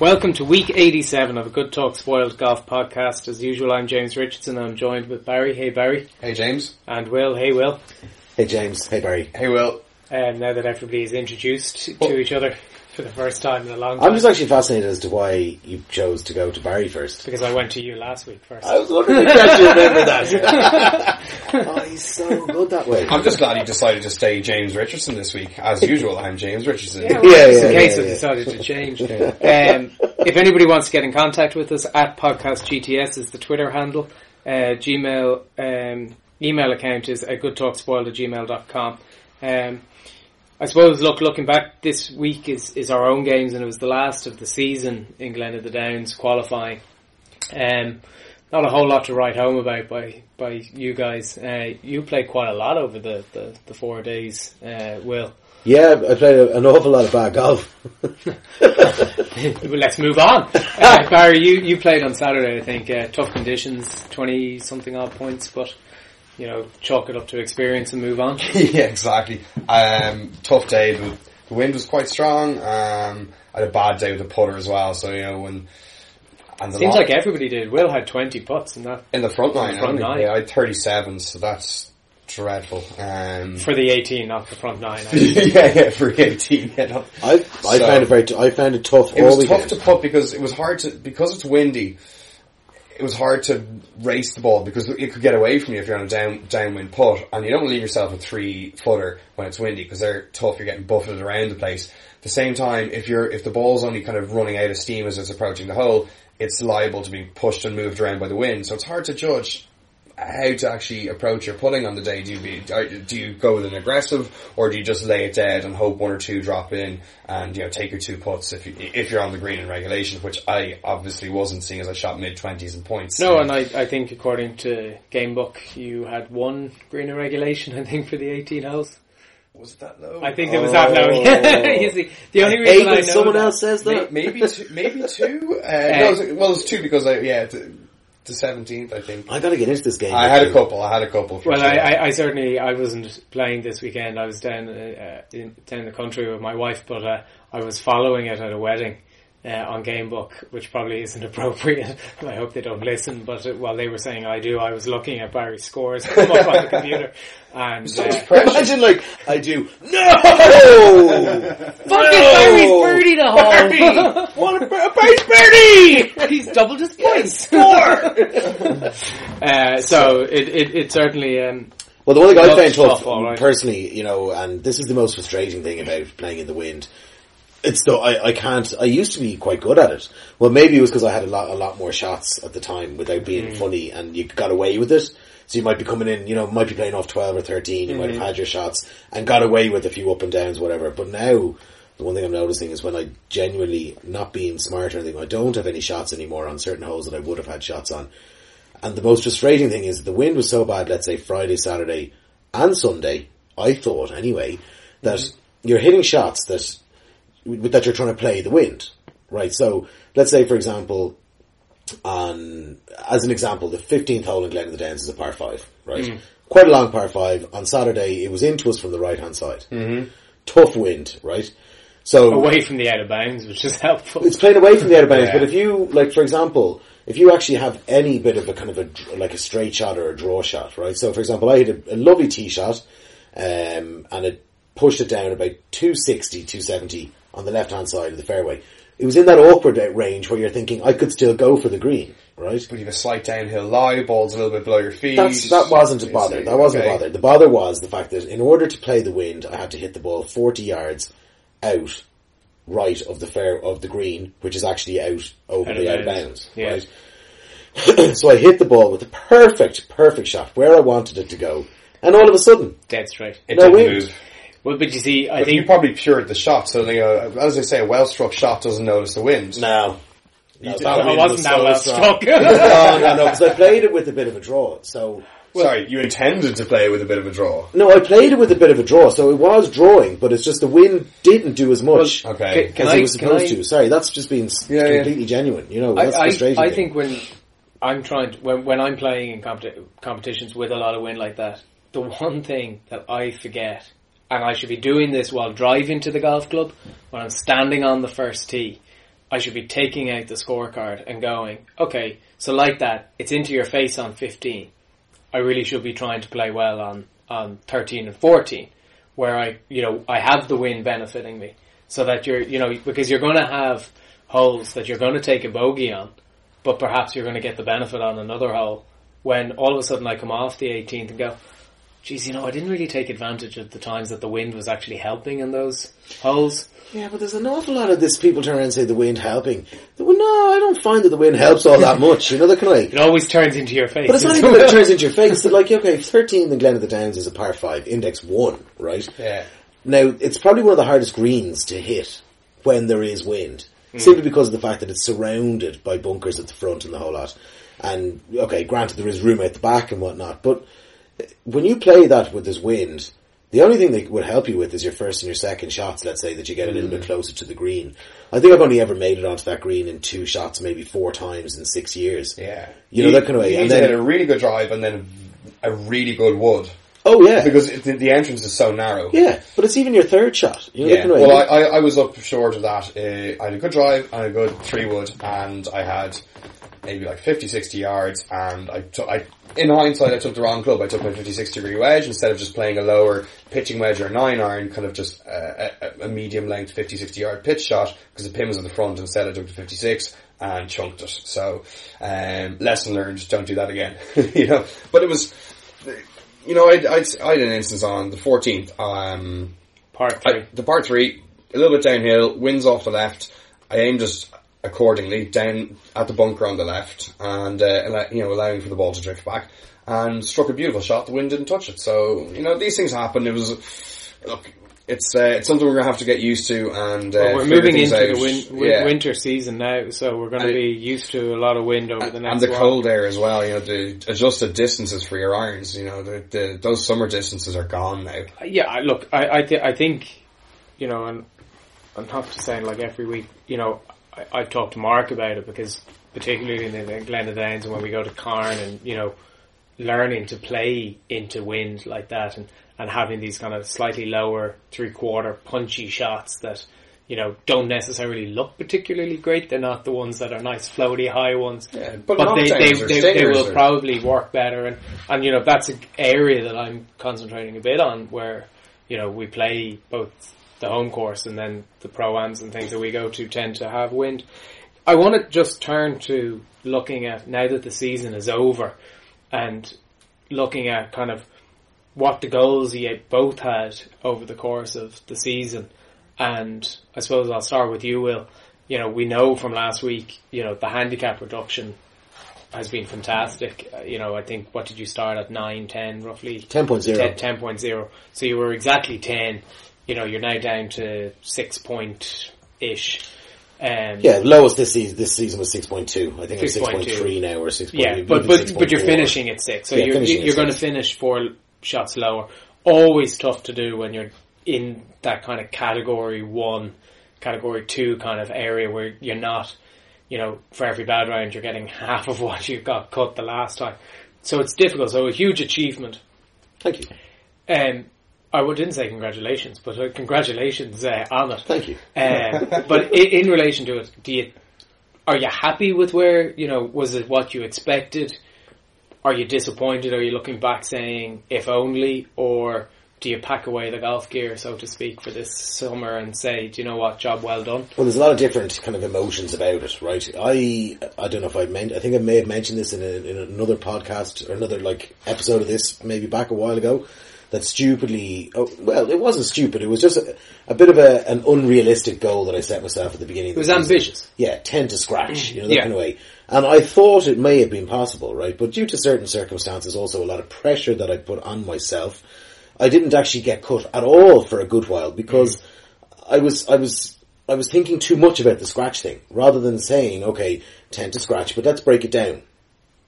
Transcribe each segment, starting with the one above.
Welcome to week 87 of a Good Talk Spoiled Golf podcast. As usual, I'm James Richardson and I'm joined with Barry. Hey Barry. Hey James. And Will. Hey Will. Hey James. Hey Barry. Hey Will. Um, now that everybody is introduced to each other for the first time in a long time. I'm just actually fascinated as to why you chose to go to Barry first. because I went to you last week first. I was wondering if you actually remember that. oh, he's so good that way. I'm just glad he decided to stay James Richardson this week. As usual, I'm James Richardson. Yeah, well, Yeah, just in yeah, case yeah, I decided to change. um, if anybody wants to get in contact with us, at podcast GTS is the Twitter handle. Uh, Gmail um, email account is at goodtalkspoiled at gmail.com. Um, I suppose, look, looking back, this week is, is our own games, and it was the last of the season in Glen of the Downs qualifying. Um, not a whole lot to write home about by by you guys. Uh, you played quite a lot over the, the, the four days, uh, Will. Yeah, I played an awful lot of bad golf. Let's move on. Uh, Barry, you, you played on Saturday, I think. Uh, tough conditions, 20 something odd points, but, you know, chalk it up to experience and move on. yeah, exactly. Um, tough day. The, the wind was quite strong. Um, I had a bad day with the putter as well. So you know when and the Seems lot- like everybody did. Will had 20 putts in that in the front nine. front nine. Yeah, I had 37, so that's dreadful. Um, for the 18, not the front nine. Yeah, yeah, for 18. Yeah, no. I I So- found it very. T- I found it tough. It was tough to put because it was hard to because it's windy. It was hard to race the ball because it could get away from you if you're on a down downwind putt, and you don't leave yourself a three footer when it's windy because they're tough. You're getting buffeted around the place. At the same time, if you're if the ball's only kind of running out of steam as it's approaching the hole, it's liable to be pushed and moved around by the wind. So it's hard to judge how to actually approach your putting on the day. Do you be, do you go with an aggressive, or do you just lay it dead and hope one or two drop in, and you know take your two putts if you if you're on the green in regulation, which I obviously wasn't, seeing as I shot mid twenties in points. no, and I, I think according to Gamebook, you had one green in regulation, I think, for the 18 holes. was it that low? I think it was that low. Oh. you see, the only Hey, reason I when know someone that- else says that. maybe two, maybe two. Uh, no, it was, well, it was two because I yeah the, the seventeenth I think. I got to get into this game. I had a couple. I had a couple. Well, sure. I, I, I certainly I wasn't playing this weekend. I was down uh, in, down the country with my wife, but uh, I was following it at a wedding uh, on Gamebook, which probably isn't appropriate. I hope they don't listen. But uh, while they were saying I do, I was looking at Barry's scores come up on the computer, and uh, Imagine like I do. No, fucking Barry's birdie the hole. what a, a Barry's birdie! He's doubled his points. Score. uh, so it, it, it certainly. Um, Well, the one thing I Loves found tough, tough, all right. personally, you know, and this is the most frustrating thing about playing in the wind. It's though I, I can't. I used to be quite good at it. Well, maybe it was because I had a lot, a lot more shots at the time without being funny, and you got away with it. So you might be coming in, you know, might be playing off twelve or thirteen. You might have mm-hmm. had your shots and got away with a few up and downs, whatever. But now, the one thing I'm noticing is when I genuinely not being smart or anything, I don't have any shots anymore on certain holes that I would have had shots on. And the most frustrating thing is the wind was so bad, let's say Friday, Saturday and Sunday, I thought anyway, that mm-hmm. you're hitting shots that, that you're trying to play the wind. Right, so let's say for example, on, as an example, the 15th hole in Glen of the Downs is a par 5, right? Quite a long par 5. On Saturday, it was into us from the right hand side. Mm-hmm. Tough wind, right? So, away from the out of bounds, which is helpful. it's playing away from the out of bounds, Yeah. but if you, like, for example, if you actually have any bit of a kind of a, like a straight shot or a draw shot, right? So, for example, I hit a, a lovely tee shot, um, and it pushed it down about 260, 270 on the left hand side of the fairway. It was in that awkward uh, range where you're thinking, I could still go for the green, right? But you have a slight downhill lie, ball's a little bit below your feet. That's, that wasn't a bother. That wasn't Okay. a bother. The bother was the fact that in order to play the wind, I had to hit the ball 40 yards out right of the fair, of the green, which is actually out over Out of the out of bounds. bounds, Yeah. right? so I hit the ball with a perfect, perfect shot where I wanted it to go. And all of a sudden, Dead straight. It No didn't wind. move. Well, but you see, I But you probably pured the shot, so you uh, know, as I say, a well-struck shot doesn't notice the wind. No. No, did- that I I wind wasn't was that so well struck. Oh, no, no, no, because I played it with a bit of a draw. So Sorry, you intended to play it with a bit of a draw. no, I played it with a bit of a draw. So it was drawing, but it's just the wind didn't do as much Okay. Can as I- it was supposed I- to. Sorry, that's just being s Yeah, yeah. completely genuine. You know, I, that's I, frustrating. I me. think when I'm trying to, when, when I'm playing in competi- competitions with a lot of wind like that, the one thing that I forget, and I should be doing this while driving to the golf club, when I'm standing on the first tee, I should be taking out the scorecard and going, okay, so like that, it's into your face on 15. I really should be trying to play well on, on 13 and 14, where I, you know, I have the wind benefiting me. So that you're, you know, because you're going to have holes that you're going to take a bogey on, but perhaps you're going to get the benefit on another hole when all of a sudden I come off the 18th and go, geez, you know, I didn't really take advantage of the times that the wind was actually helping in those holes. Yeah, but there's an awful lot of this. People turn around and say the wind helping. The, wind- no, I don't find that the wind helps all that much. You know, that kind of. It always turns into your face. But it's not even that it turns into your face. That like, okay, 13 in Glen of the Downs is a par 5, index 1, right? Yeah. Now, it's probably one of the hardest greens to hit when there is wind. Hmm. Simply because of the fact that it's surrounded by bunkers at the front and the whole lot. And, okay, granted there is room at the back and whatnot, but when you play that with this wind, the only thing that would help you with is your first and your second shots, let's say, that you get a little bit closer to the green. I think I've only ever made it onto that green in two shots, maybe four times in six years. Yeah. You know, that kind of way. You And then- hit a really good drive and then a really good wood. Oh yeah. Because it, the, the entrance is so narrow. yeah, but it's even your third shot. You know, Yeah, that kind of way. well, I, I, I was up short of that. Uh, I had a good drive and a good three wood, and I had maybe like 50, 60 yards, and I took, in hindsight, I took the wrong club. I took my 56 degree wedge instead of just playing a lower pitching wedge or a nine iron, kind of just uh, a, a medium length 50, 60 yard pitch shot, because the pin was at the front, instead I took the 56 and chunked it. So, um, lesson learned, don't do that again. you know, but it was, you know, I, I, I had an instance on the 14th, um, Part I, the par three, a little bit downhill, winds off the left. I aimed just accordingly down at the bunker on the left, and uh, you know allowing for the ball to drift back, and struck a beautiful shot. The wind didn't touch it, so you know these things happen. It was look, it's uh, it's something we're gonna have to get used to, and uh, Well, we're moving into out. the win- win- Yeah. winter season now, so we're going to And be used to a lot of wind over the next and the while. cold air as well. You know the adjusted distances for your irons. You know the, the those summer distances are gone now. Yeah, look, I I, th- I think you know, and I'm not just saying like every week. You know, I, I've talked to Mark about it because particularly in the Glen of Downs and when we go to Carn and you know, learning to play into wind like that and and having these kind of slightly lower three quarter punchy shots that. You know, don't necessarily look particularly great. They're not the ones that are nice, floaty, high ones. Yeah, but, but they, they, they, they will or- probably work better and, and you know that's an area that I'm concentrating a bit on where you know we play both the home course and then the pro-ams and things that we go to tend to have wind. I want to just turn to looking at now that the season is over and looking at kind of what the goals you both had over the course of the season. And I suppose I'll start with you, Will. You know, we know from last week, you know, the handicap reduction has been fantastic. Uh, you know, I think, what did you start at? 9, 10 roughly? 10.0. 10, 10.0. So you were exactly 10. You know, you're now down to 6 point ish. Um, Yeah, lowest this season, this season was 6.2. I think I'm 6.2. 6.3 now or 6.8. Yeah, but but but you're 6.4. finishing at six, so Yeah, you're you're going to finish four shots lower. Always tough to do when you're in that kind of category one, category two kind of area where you're not, you know, for every bad round you're getting half of what you got cut the last time. So it's difficult. So a huge achievement. Thank you. Um, I would- didn't say congratulations, but uh, congratulations uh, on it. Thank you. Um, but in, in relation to it, do you are you happy with where you know was it what you expected? Are you disappointed? Are you looking back saying if only, or do you pack away the golf gear, so to speak, for this summer and say, do you know what, job well done? Well, there's a lot of different kind of emotions about it, right? I I don't know if I meant. I think I may have mentioned this in, a, in another podcast or another like episode of this maybe back a while ago. That stupidly, oh, well, it wasn't stupid. It was just a, a bit of a, an unrealistic goal that I set myself at the beginning. It was ambitious. Yeah, ten to scratch, you know that Yeah. kind of way. And I thought it may have been possible, right? But due to certain circumstances, also a lot of pressure that I put on myself, I didn't actually get cut at all for a good while because mm-hmm. I was I was I was thinking too much about the scratch thing rather than saying okay ten to scratch, but let's break it down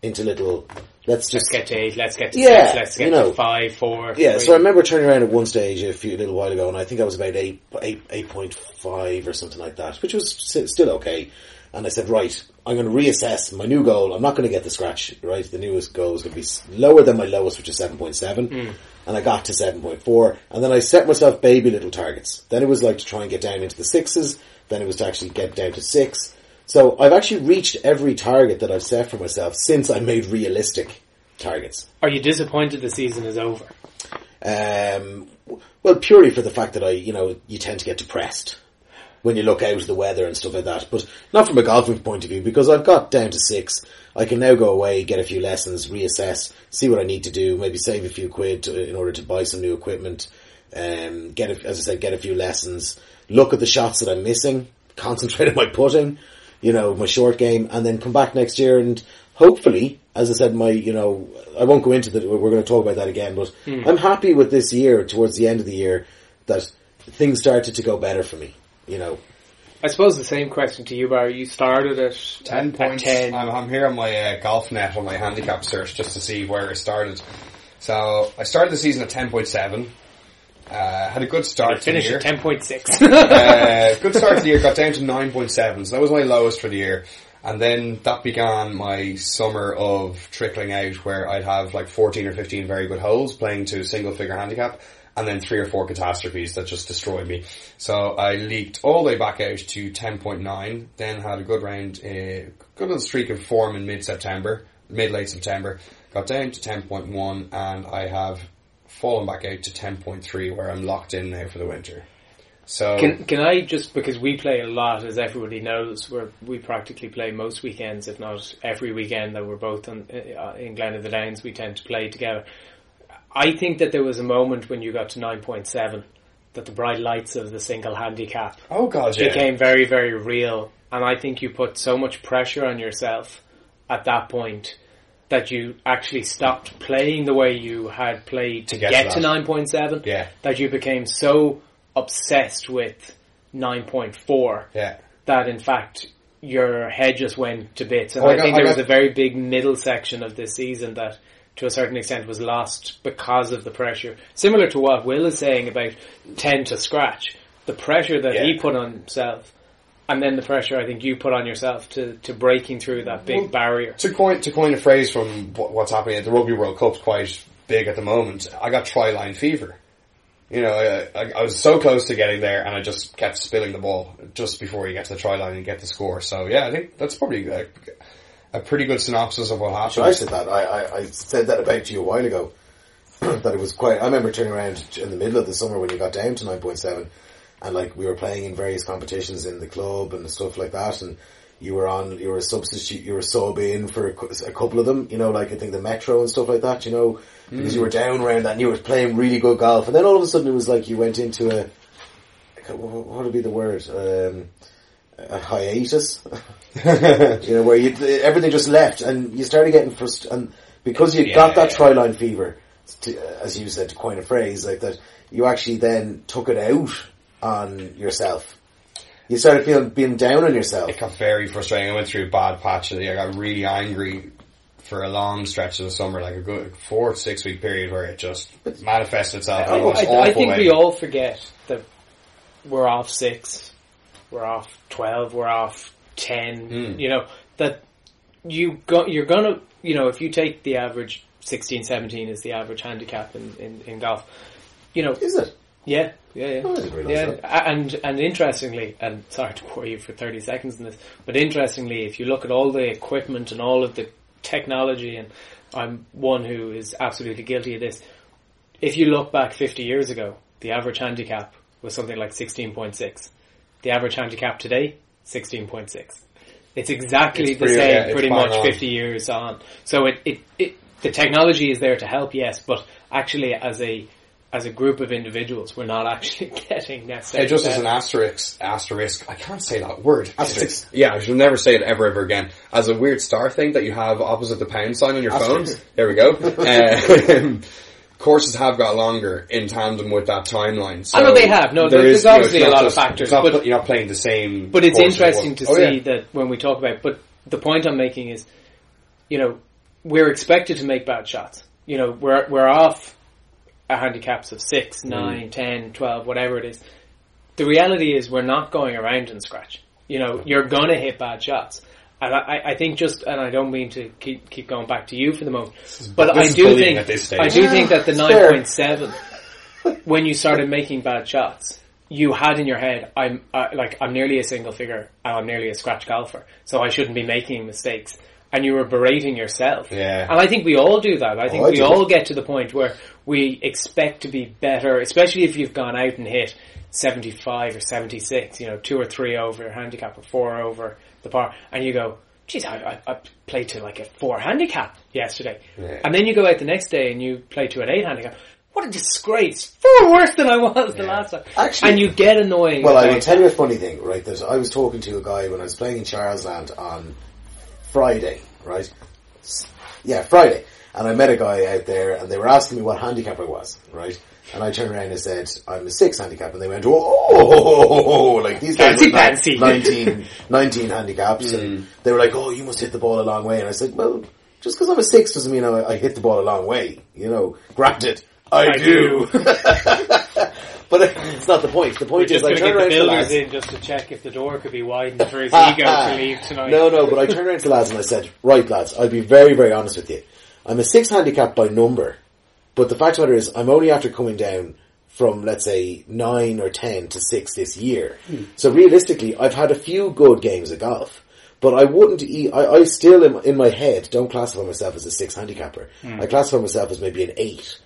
into little. Let's Let's just get to eight. Let's get to Yeah, six. Let's get you know. to five, four. yeah, three. so I remember turning around at one stage a few little while ago, and I think I was about eight, eight, eight point five or something like that, which was still okay. And I said, right, I'm going to reassess my new goal. I'm not going to get the scratch, right? The newest goal is going to be lower than my lowest, which is seven point seven, hmm. and I got to seven point four. And then I set myself baby little targets. Then it was like to try and get down into the sixes. Then it was to actually get down to six. So I've actually reached every target that I've set for myself since I made realistic targets. Are you disappointed the season is over? Um, well, purely for the fact that I, you know, you tend to get depressed when you look out at the weather and stuff like that. But not from a golfing point of view, because I've got down to six. I can now go away, get a few lessons, reassess, see what I need to do, maybe save a few quid to, in order to buy some new equipment. Um, get, a, as I said, get a few lessons, look at the shots that I'm missing, concentrate on my putting, you know, my short game, and then come back next year and hopefully, as I said, my, you know, I won't go into that, we're going to talk about that again, but I'm happy with this year, towards the end of the year, that things started to go better for me, you know. I suppose the same question to you, Barry. You started at Ten at points. 10. I'm, I'm here on my uh, golf net on my handicap search just to see where I started. So I started the season at ten point seven. Uh, had a good start to the Finished at 10.6. uh, good start to the year. Got down to nine point seven. So that was my lowest for the year. And then that began my summer of trickling out, where I'd have like fourteen or fifteen very good holes playing to single figure handicap. And then three or four catastrophes that just destroyed me. So I leaked all the way back out to 10.9, then had a good round, a good little streak of form in mid-September, mid-late September, got down to 10.1 and I have fallen back out to 10.3 where I'm locked in now for the winter. So, Can can I just because we play a lot, as everybody knows, we we practically play most weekends, if not every weekend that we're both on, uh, in Glen of the Downs. We tend to play together. I think that there was a moment when you got to nine point seven that the bright lights of the single handicap oh god, yeah. became very very real, and I think you put so much pressure on yourself at that point that you actually stopped playing the way you had played to, get get, to to nine point seven Yeah. that you became so obsessed with 9.4 yeah. that in fact your head just went to bits. And Oh, I I, got- think I there was got- a very big middle section of this season that to a certain extent was lost because of the pressure. Similar to what Will is saying about 10 to scratch. The pressure that he put on himself and then the pressure I think you put on yourself to, to breaking through that big Well, barrier. To coin to coin a phrase from what's happening at the Rugby World Cup's quite big at the moment. I got try line fever. You know, I, I, I was so close to getting there, and I just kept spilling the ball just before you get to the try line and get the score. So yeah, I think that's probably a, a pretty good synopsis of what happened. So I said that. I, I, I said that about you a while ago. that it was quite. I remember turning around in the middle of the summer when you got down to nine point seven, and like we were playing in various competitions in the club and stuff like that, and you were on. You were a substitute. You were sub in for a, a couple of them. You know, like I think the Metro and stuff like that. You know, because you were down around that, and you were playing really good golf, and then all of a sudden it was like you went into a. What what would be the word? Um, a hiatus. you know, where you everything just left, and you started getting frustrated, and because you Yeah, got that yeah. try line fever, to, as you said, to coin a phrase like that, you actually then took it out on yourself. You started feeling being down on yourself. it got very frustrating. I went through a bad patch of the year. I got really angry for a long stretch of the summer, like a good four to six week period where it just manifested itself in the most I, I think way. we all forget that we're off six, we're off twelve, we're off ten. Hmm. You know that you go, you're gonna you know if you take the average 16, 17 is the average handicap in, in, in golf. You know, Is it? Yeah, yeah, yeah. Oh, yeah, that. and and interestingly, and sorry to bore you for thirty seconds in this, but interestingly, if you look at all the equipment and all of the technology, and I'm one who is absolutely guilty of this. If you look back fifty years ago, the average handicap was something like sixteen point six. The average handicap today, sixteen point six. It's exactly It's the pretty- same, yeah, pretty much on. fifty years on. So it, it, it the technology is there to help, yes, but actually as a as a group of individuals, we're not actually getting necessarily. Hey, just as an asterisk, asterisk, I can't say that word. Asterisk. Yeah, I should never say it ever, ever again. As a weird star thing that you have opposite the pound sign on your phone. There we go. Um, courses have got longer in tandem with that timeline. So I know they have. No, there there's is, you know, obviously a not lot of factors, not but- you're not playing the same. But it's interesting to Oh, see yeah. that when we talk about. But the point I'm making is, you know, we're expected to make bad shots. You know, we're we're off a handicaps of Mm. six, nine, ten, twelve, whatever it is. The reality is we're not going around and scratch. You know, you're gonna hit bad shots. And I, I think just, and I don't mean to keep keep going back to you for the moment, but I do think at this stage. I do think that the it's nine fair. point seven, when you started making bad shots, you had in your head, I'm uh, like I'm nearly a single figure and I'm nearly a scratch golfer, so I shouldn't be making mistakes. And you were berating yourself. Yeah. And I think we all do that. I oh, think Oh, I we do. all get to the point where we expect to be better, especially if you've gone out and hit 75 or 76, you know, two or three over your handicap or four over the par, and you go, geez, I, I, I played to like a four handicap yesterday. Yeah. And then you go out the next day and you play to an eight handicap. What a disgrace! Four worse than I was the last time. Actually- and you get annoying. Well, I will tell you a funny thing, right? That I was talking to a guy when I was playing in Charlesland on Friday, right? Yeah, Friday. And I met a guy out there and they were asking me what handicap I was, right? And I turned around and said, I'm a six handicap. And they went, oh, like these guys Fancy, were not fancy. 19, 19 handicaps. And mm. they were like, oh, you must hit the ball a long way. And I said, well, just because I'm a six doesn't mean I, I hit the ball a long way. You know, granted, I, I do. but it's not the point. The We're point is I going to turned the around to lads. in just to check if the door could be widened for his ego to leave tonight. No, no, but I turned around to lads and I said, right lads, I'll be very, very honest with you. I'm a six handicap by number, but the fact of the matter is I'm only after coming down from, let's say, nine or ten to six this year. Hmm. So realistically, I've had a few good games of golf. But I wouldn't, e- I, I still in, in my head don't classify myself as a six handicapper. Hmm. I classify myself as maybe an eight.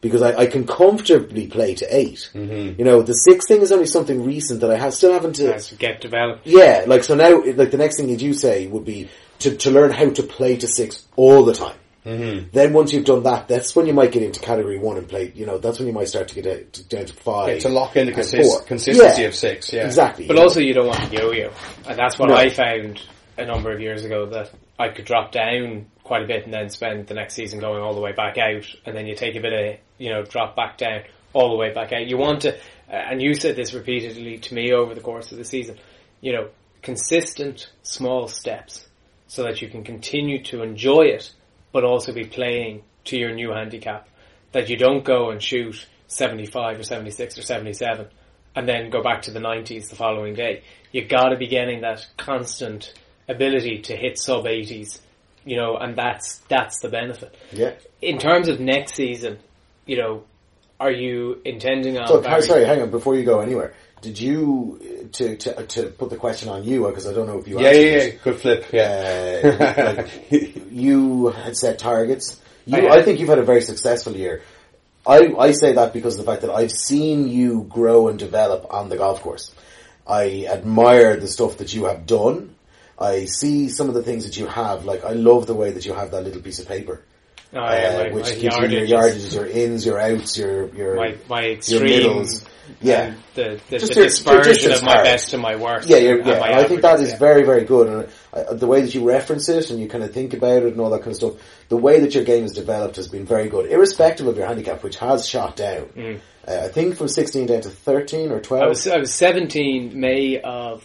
Because I, I can comfortably play to 8 mm-hmm. You know, the six thing is only something recent that I have, still haven't to, As get developed. yeah, like so now, like the next thing that you say would be to, to learn how to play to six all the time. Mm-hmm. Then once you've done that, that's when you might get into category one and play. You know, that's when you might start to get out, to, down to five. Yeah, to lock in the consist- four. consistency Yeah, of six, yeah. exactly. But also you don't want to yo-yo. And that's what No. I found a number of years ago that I could drop down quite a bit and then spend the next season going all the way back out and then you take a bit of, you know, drop back down all the way back out. You want to, uh, and you said this repeatedly to me over the course of the season, you know, consistent small steps so that you can continue to enjoy it but also be playing to your new handicap. That you don't go and shoot 75 or 76 or 77 and then go back to the 90s the following day. You've gotta be getting that constant ability to hit sub 80s, you know, and that's, that's the benefit. yeah. In terms of next season, you know, are you intending on... So, Barry- sorry, hang on, before you go anywhere. Did you, uh, to, to, to put the question on you, because I don't know if you Yeah, answered yeah, yeah. it. Good flip, yeah. Uh, like, you had set targets. You, I I, had. think you've had a very successful year. I, I say that because of the fact that I've seen you grow and develop on the golf course. I admire the stuff that you have done. I see some of the things that you have. Like I love the way that you have that little piece of paper, Oh, yeah, uh, my, which my gives you your yardage yardages, your ins, your outs, your your my my your extreme, middles. Yeah, the the, Just the your- your dispersion of my best to my worst. Yeah, you're, yeah. I think that is yeah. very, very good. And uh, the way that you reference it and you kind of think about it and all that kind of stuff, the way that your game has developed has been very good, irrespective of your handicap, which has shot down. Uh, I think from 16 down to 13 or 12. Mm. I was I was seventeen May of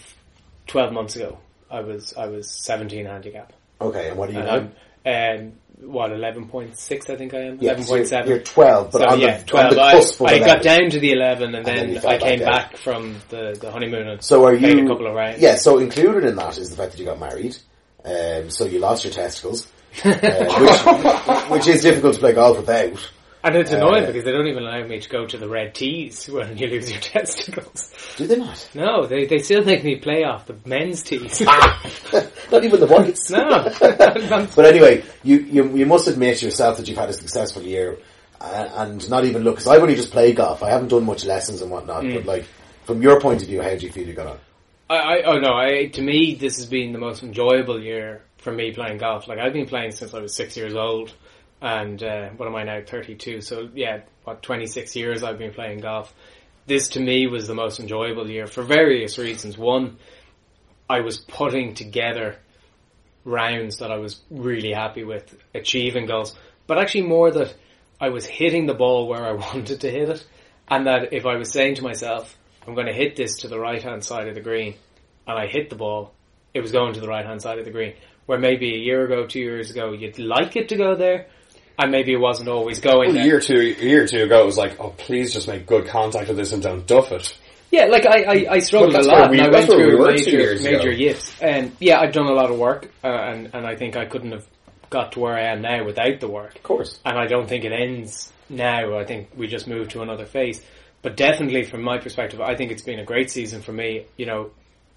twelve months ago. I was I was seventeen handicap. okay, and what are you And now? Um, what eleven point six I think I am. Yeah, Eleven so you're, point you're 12, but so yeah, the, twelve. on the I, cusp of I got down to the eleven, and then then, I came back back from the, the honeymoon and So are you? a couple of rounds. Yeah, so included in that is the fact that you got married. Um, so you lost your testicles, uh, which, which is difficult to play golf without. And it's annoying Uh, because they don't even allow me to go to the red tees when you lose your testicles. Do they not? No, they they still make me play off the men's tees. Not even the whites. no, But anyway, you, you you must admit yourself that you've had a successful year, uh, and not even look. Because I've only just played golf. I haven't done much lessons and whatnot. Mm. But like, from your point of view, how do you feel you got on? I, I oh no, I to me this has been the most enjoyable year for me playing golf. Like I've been playing since I was six years old, and uh, what am I now? Thirty two. So yeah, what twenty six years I've been playing golf. This to me was the most enjoyable year for various reasons. One, I was putting together rounds that I was really happy with, achieving goals, but actually more that I was hitting the ball where I wanted to hit it, and that if I was saying to myself, I'm going to hit this to the right hand side of the green, and I hit the ball, it was going to the right hand side of the green. Where maybe a year ago, two years ago, you'd like it to go there, and maybe it wasn't always going Well, a year or two, a year or two ago, it was like, oh, please just make good contact with this and don't duff it. Yeah, like I, I, I struggled a lot, we- and I went we through two major, years major yips. And yeah, I've done a lot of work, uh, and and I think I couldn't have got to where I am now without the work. Of course. And I don't think it ends now. I think we just move to another phase. But definitely, from my perspective, I think it's been a great season for me. You know,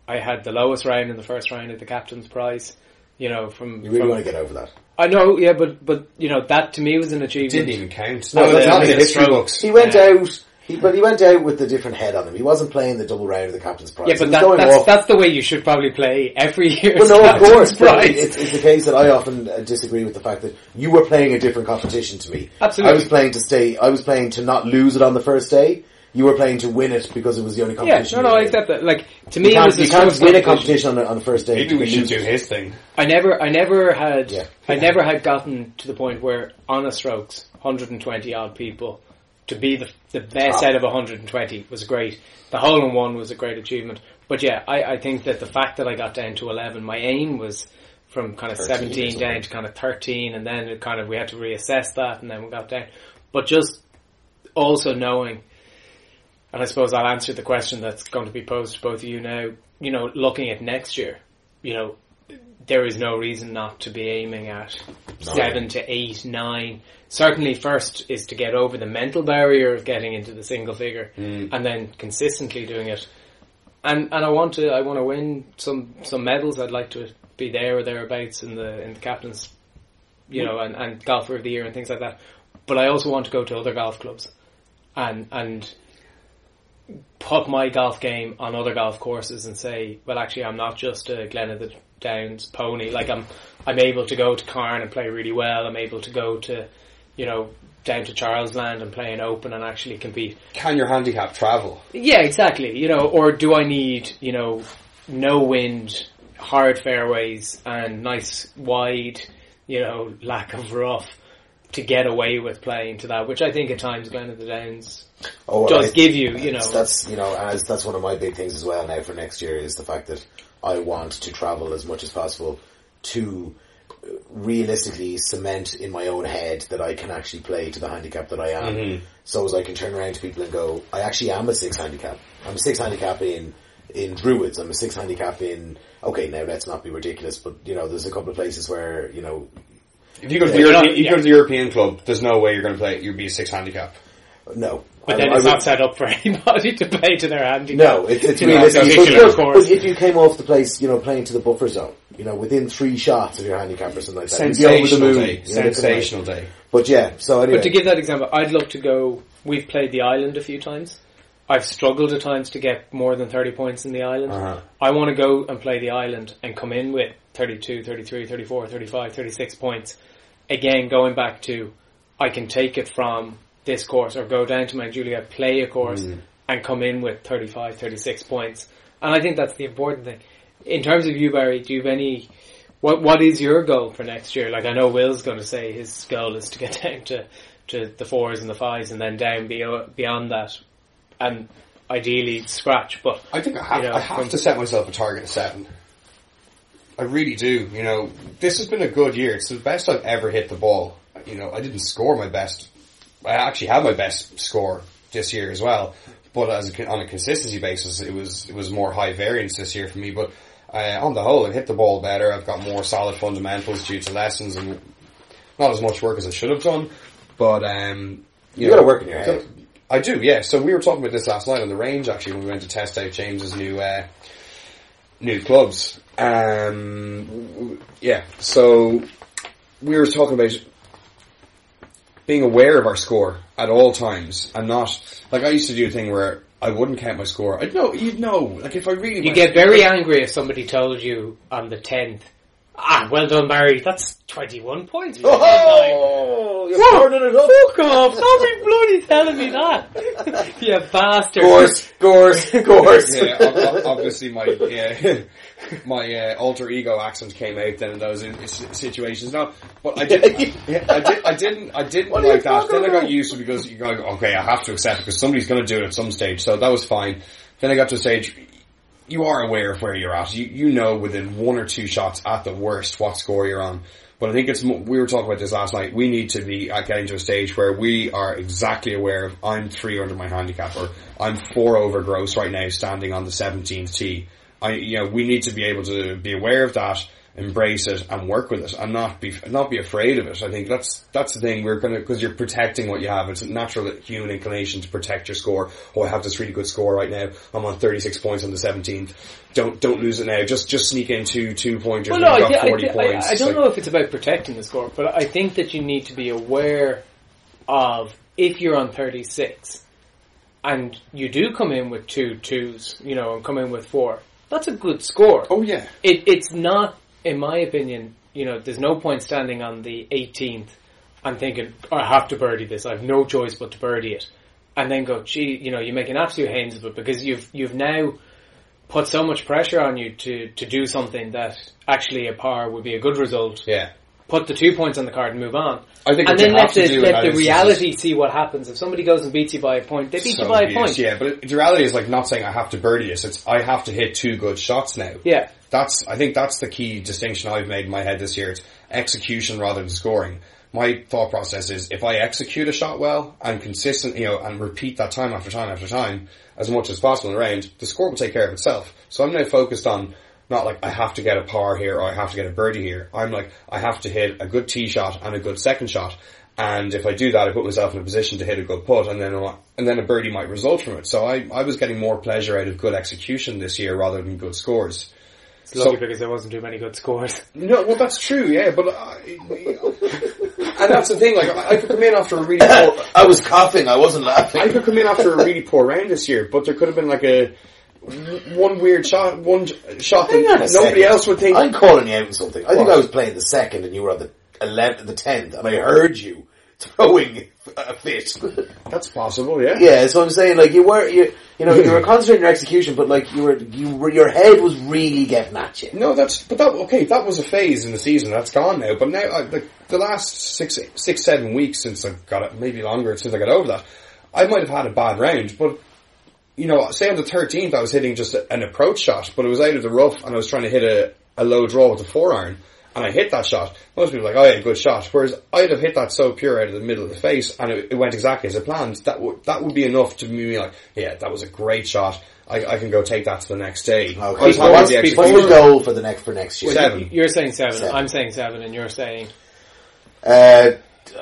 I had the lowest round in the first round of the captain's prize. You know, from, You really from want to get over that. I know, yeah, but but you know that to me was an achievement. Didn't even count. No, No, that's not not in the history Stroke. books. He went Yeah. out, he, but he went out with a different head on him. He wasn't playing the double round of the captain's prize. Yeah, but that, that's off- that's the way you should probably play every year. Well, no, of course. but It's, it's the case that I often uh, disagree with the fact that you were playing a different competition to me. Absolutely. I was playing to stay. I was playing to not lose it on the first day. You were playing to win it because it was the only competition. Yeah, competition. no, no, I accept that. Like to me, it can't, was the you can't strongest win a competition. competition on, the- on the first day. Maybe we should do his thing. I never, I never had, Yeah. I never had gotten to the point where on a strokes, 120 odd people, to be the the best Top. out of 120 was great. The hole in one was a great achievement. But yeah, I, I think that the fact that I got down to 11, my aim was from kind of 17 down to kind of 13, and then it kind of we had to reassess that, and then we got down. But just also knowing, and I suppose I'll answer the question that's going to be posed to both of you now. You know, looking at next year, you know, there is no reason not to be aiming at seven to eight, nine. Certainly, first is to get over the mental barrier of getting into the single figure, mm. and then consistently doing it. And and I want to I want to win some some medals. I'd like to be there or thereabouts in the in the captain's, you mm. know, and, and golfer of the year and things like that. But I also want to go to other golf clubs, and and put my golf game on other golf courses and say, well, actually, I'm not just a Glen of the Downs pony. Like I'm, I'm able to go to Carn and play really well. I'm able to go to, you know, down to Charlesland and play an Open and actually compete. Can your handicap travel? Yeah, exactly. You know, or do I need, you know, no wind, hard fairways, and nice wide, you know, lack of rough to get away with playing to that, which I think at times Glen of the Downs Oh, does I- give you, you know. That's, you know, as that's one of my big things as well now for next year is the fact that I want to travel as much as possible to realistically cement in my own head that I can actually play to the handicap that I am. Mm-hmm. So as I can turn around to people and go, I actually am a six handicap. I'm a six handicap in in Druids. I'm a six handicap in. Okay, now let's not be ridiculous, but you know, there's a couple of places where you know, If you go to the Yeah, European, you're you go to the European club, there's no way you're going to play. You'd be a six handicap. no. But I- then I it's would- not set up for anybody to play to their handicap. No, it's, it's You realistic. But, but- but if you came off the place, you know, playing to the buffer zone, you know, within three shots of your handicap or something like that, you'd be over the Sensational moon. day. you know. Sensational day. But yeah, so anyway. But to give that example, I'd love to go. We've played the island a few times. I've struggled at times to get more than 30 points in the island. Uh-huh. I want to go and play the island and come in with 32, 33, 34, 35, 36 points. Again, going back to, I can take it from this course or go down to Mount Juliet, play a course Mm. and come in with 35, 36 points. And I think that's the important thing. In terms of you, Barry, do you have any, what, what is your goal for next year? Like I know Will's going to say his goal is to get down to, to the fours and the fives and then down beyond, beyond that and ideally scratch, but I think I have, You know, I have to set myself a target of seven. I really do. You know, this has been a good year. It's the best I've ever hit the ball. You know, I didn't score my best. I actually had my best score this year as well, but as a, on a consistency basis, it was it was more high variance this year for me. But uh, on the whole, I've hit the ball better. I've got more solid fundamentals due to lessons and not as much work as I should have done. But um, You gotta work in your head. I do, yeah. So we were talking about this last night on the range actually when we went to test out James's new uh, new clubs. Um, yeah, so we were talking about being aware of our score at all times and not like I used to do a thing where I wouldn't count my score. I'd know, you'd know. Like if I really you went- get very angry if somebody told you on the 10th Ah, well done, Barry. That's 21 points. Oh, you're burning it up. Fuck off! Don't be bloody telling me that. you bastard. Gorse, gorse, gorse. yeah, ob- ob- obviously my yeah, my uh, alter ego accent came out then in those in, situations. No, but I didn't, I did, I didn't, I didn't What like that. talking Then I got used to it because you go, okay, I have to accept it because somebody's going to do it at some stage. So that was fine. Then I got to a stage. You are aware of where you're at. You you know within one or two shots at the worst what score you're on. But I think it's we were talking about this last night. We need to be getting to a stage where we are exactly aware of I'm three under my handicap or I'm four over gross right now, standing on the 17th tee. I you know we need to be able to be aware of that, embrace it, and work with it, and not be not be afraid of it. I think that's that's the thing. We're gonna because you're protecting what you have. It's a natural human inclination to protect your score. Oh, I have this really good score right now. I'm on 36 points on the 17th. Don't don't lose it now. Just just sneak in two two pointers. Well, no, you've I, I, 40 I, points. I It's don't like- know if it's about protecting the score, but I think that you need to be aware of if you're on 36 and you do come in with two twos, you know, and come in with four, that's a good score. Oh yeah. It, it's not, in my opinion, you know, there's no point standing on the 18th and thinking, I have to birdie this. I have no choice but to birdie it. And then go, gee, you know, you make an absolute hames of it because you've, you've now put so much pressure on you to, to do something that actually a par would be a good result. Yeah. Put the two points on the card and move on. I think and then let the, let the is- reality see what happens. If somebody goes and beats you by a point, they beat you by a point. Yeah, but the reality is like not saying I have to birdie this. It's I have to hit two good shots now. Yeah. That's I think that's the key distinction I've made in my head this year. It's execution rather than scoring. My thought process is if I execute a shot well and consistent, you know, and repeat that time after time after time as much as possible in a round, the score will take care of itself. So I'm now focused on not like I have to get a par here or I have to get a birdie here. I'm like I have to hit a good tee shot and a good second shot. And if I do that, I put myself in a position to hit a good putt, and then and then a birdie might result from it. So I, I was getting more pleasure out of good execution this year rather than good scores. It's lucky So- because there wasn't too many good scores. No, well, that's true, yeah, but I, and that's the thing. Like, I could come in after a really poor, I was coughing, I wasn't laughing. I could come in after a really poor round this year, but there could have been like a one weird shot, one shot Hang on that nobody second. think. would think. I'm calling you out on something. I think What? I was playing the second and you were on the 11th, the 10th, and I heard you throwing a fit. That's possible, yeah. yeah, so I'm saying, like, you were, you, you know, you were concentrating your execution, but like, you were, you were, your head was really getting at you. No, that's but that okay. That was a phase in the season. That's gone now. But now, I, like the last six, six, seven weeks since I got it, maybe longer since I got over that, I might have had a bad round. But you know, say on the thirteenth, I was hitting just a, an approach shot, but it was out of the rough, and I was trying to hit a, a low draw with a four iron, and I hit that shot. Most people are like, "Oh yeah, good shot." Whereas I'd have hit that so pure out of the middle of the face, and it, it went exactly as I planned. That would that would be enough to be like, "Yeah, that was a great shot." I, I can go take that to the next day. Okay, so what's, the what's execution. your goal for the next, for next year? Seven. You're saying seven. Seven. I'm saying seven, and you're saying Uh,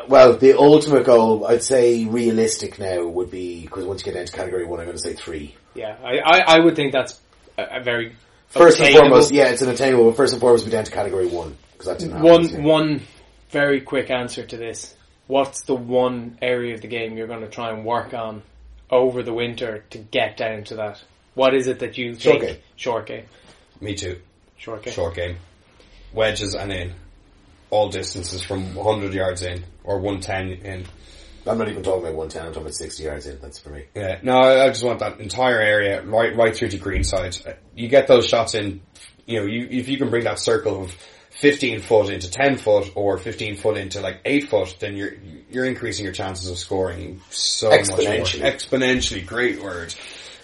well, the ultimate goal, I'd say realistic now would be, because once you get into category one, I'm going to say three. yeah. I I, I would think that's a, a very First and foremost, yeah, it's an attainable, but first and foremost, we'd be down to category one. Because that didn't happen this year. One one very quick answer to this. What's the one area of the game you're going to try and work on over the winter to get down to that? What is it that you Short think? game. Short game. Me too. Short game. Short game. Wedges and in. All distances from 100 yards in or 110 in. I'm not even talking about 110, I'm talking about 60 yards in, that's for me. Yeah, no, I I just want that entire area right, right through to green side. You get those shots in, you know, you, if you can bring that circle of 15 foot into 10 foot or 15 foot into like 8 foot, then you're, you're increasing your chances of scoring so much more. Exponentially. Exponentially, great word.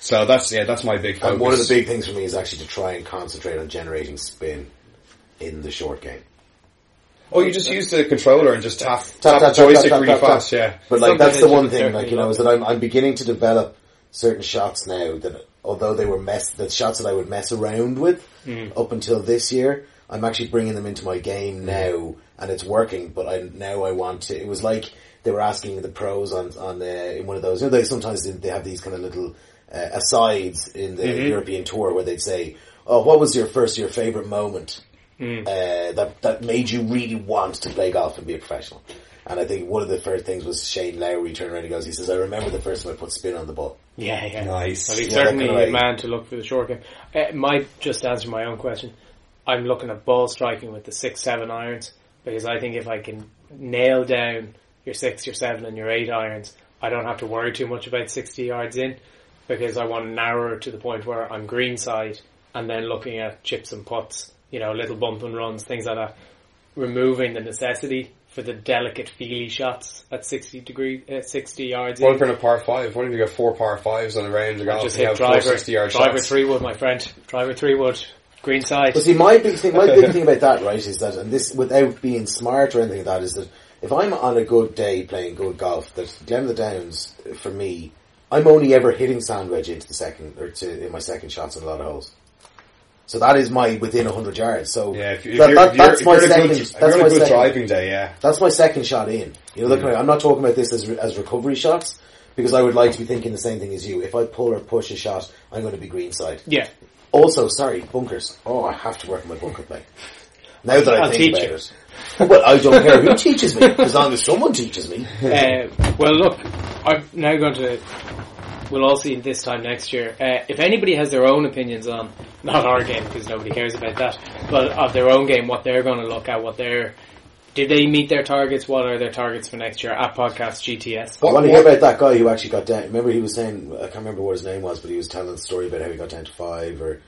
So that's, yeah, that's my big focus. And one of the big things for me is actually to try and concentrate on generating spin in the short game. Oh, you just use the controller and just tap, Tap, tap, tap, joystick tap, really fast, yeah. But like Something that's the one thing, like you know, is that I'm I'm beginning to develop certain shots now that although they were mess, the shots that I would mess around with mm. up until this year, I'm actually bringing them into my game now, and it's working. But I now I want to. It was like they were asking the pros on on uh, in one of those. You know, they sometimes they- they have these kind of little uh, asides in the European tour where they'd say, "Oh, what was your first your favorite moment?" uh, that that made you really want to play golf and be a professional. And I think one of the first things was Shane Lowry turned around and goes, he says, I remember the first time I put spin on the ball. Yeah, yeah. Nice. Well, he's Yeah, certainly kind of a way. man to look for the short game. Uh, might just answer my own question. I'm looking at ball striking with the six seven irons because I think if I can nail down your six, your seven, and your eight irons, I don't have to worry too much about sixty yards in because I want to narrow it to the point where I'm greenside and then looking at chips and putts, you know, little bump and runs, things like that, removing the necessity for the delicate feely shots at 60 degree, uh, 60 yards What in. if you're in a par five? What if you got four par fives on a range of golf? Just hit driver, 60 yard driver shots? three wood, my friend. Driver three wood, greenside. But see, my big thing, my big thing about that, right, is that, and this, without being smart or anything like that, is that if I'm on a good day playing good golf, that Glen of the Downs, for me, I'm only ever hitting sand wedge into the second, or to, in my second shots in a lot of holes. So that is my within 100 yards. So Yeah, if, if that- you're, that- that's my you're in a second, good, that's if you're in my second, driving day, yeah. that's my second shot in. You know, look, hmm. I'm not talking about this as, as recovery shots, because I would like to be thinking the same thing as you. If I pull or push a shot, I'm going to be greenside. yeah. Also, sorry, bunkers. Oh, I have to work on my bunker play. Now that I I'll think about you. it. Well, I don't care who teaches me, as long as someone teaches me. Uh, well, look, I'm now going to. We'll all see this time next year. Uh, if anybody has their own opinions on not our game because nobody cares about that, but of their own game, what they're going to look at, what they're did they meet their targets? What are their targets for next year at Podcast GTS? I want to hear about that guy who actually got down. Remember, he was saying I can't remember what his name was, but he was telling the story about how he got down to five. Or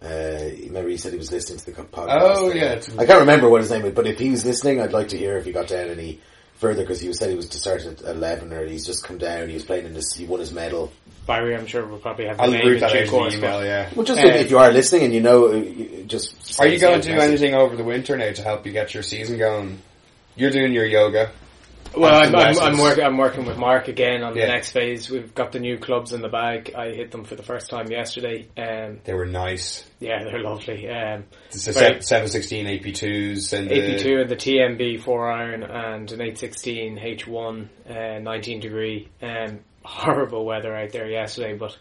uh, remember, he said he was listening to the podcast. Oh, yeah. I can't remember what his name was, but if he was listening, I'd like to hear if he got down any further because he said he was to start at eleven, or he's just come down. He was playing in this. He won his medal. Barry, I'm sure we'll probably have the I'll name root in that out in course. the email, but- yeah. Well, just Uh, if, if you are listening and you know, uh, just Are you going to do message. anything over the winter now to help you get your season going? You're doing your yoga. Well, I'm, I'm. I'm, work, I'm working with Mark again on Yeah. the next phase. We've got the new clubs in the bag. I hit them for the first time yesterday. Um, They were nice. yeah, they're lovely. Um, It's a 716 AP2s and AP2 and the TMB 4 iron and an 816 H1 uh, 19 degree. Um, horrible weather out there yesterday, but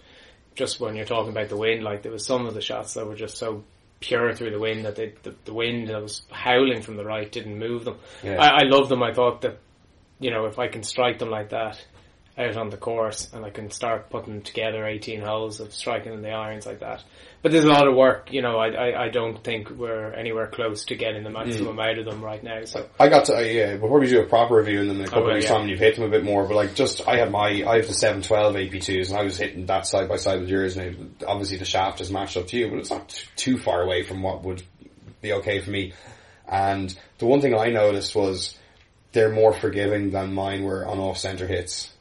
just when you're talking about the wind, like there was some of the shots that were just so pure through the wind that they, the, the wind that was howling from the right didn't move them. Yeah. I, I love them. I thought that, you know, if I can strike them like that out on the course and I can start putting together 18 holes of striking in the irons like that. But there's a lot of work, you know, I, I, I don't think we're anywhere close to getting the maximum Mm. out of them right now. So I got to, uh, yeah, before we do a proper review and then a couple Okay, of yeah. time, you've hit them a bit more, but like just, I had my, I have the 712 AP2s and I was hitting that side by side with yours and Obviously the shaft is matched up to you, but it's not too far away from what would be okay for me. And the one thing I noticed was they're more forgiving than mine were on off center hits,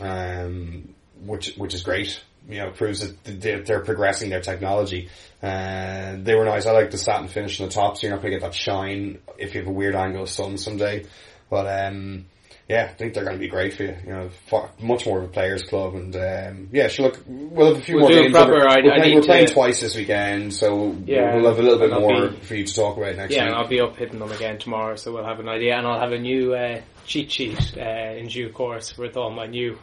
um, which which is great. You know, it proves that they're, they're progressing their technology. Uh, they were nice. I like the satin finish on the top, so you're not going to get that shine if you have a weird angle of sun someday. But um, yeah, I think they're going to be great for you. You know, far, much more of a players' club, and um, yeah, so look, we'll have a few We'll more games. proper- we're, I- we're I playing, we're playing twice this weekend, so Yeah, we'll have a little bit I'll more be- for you to talk about next yeah, week. and I'll be up hitting them again tomorrow, so we'll have an idea. And I'll have a new uh, cheat sheet uh, in due course with all my new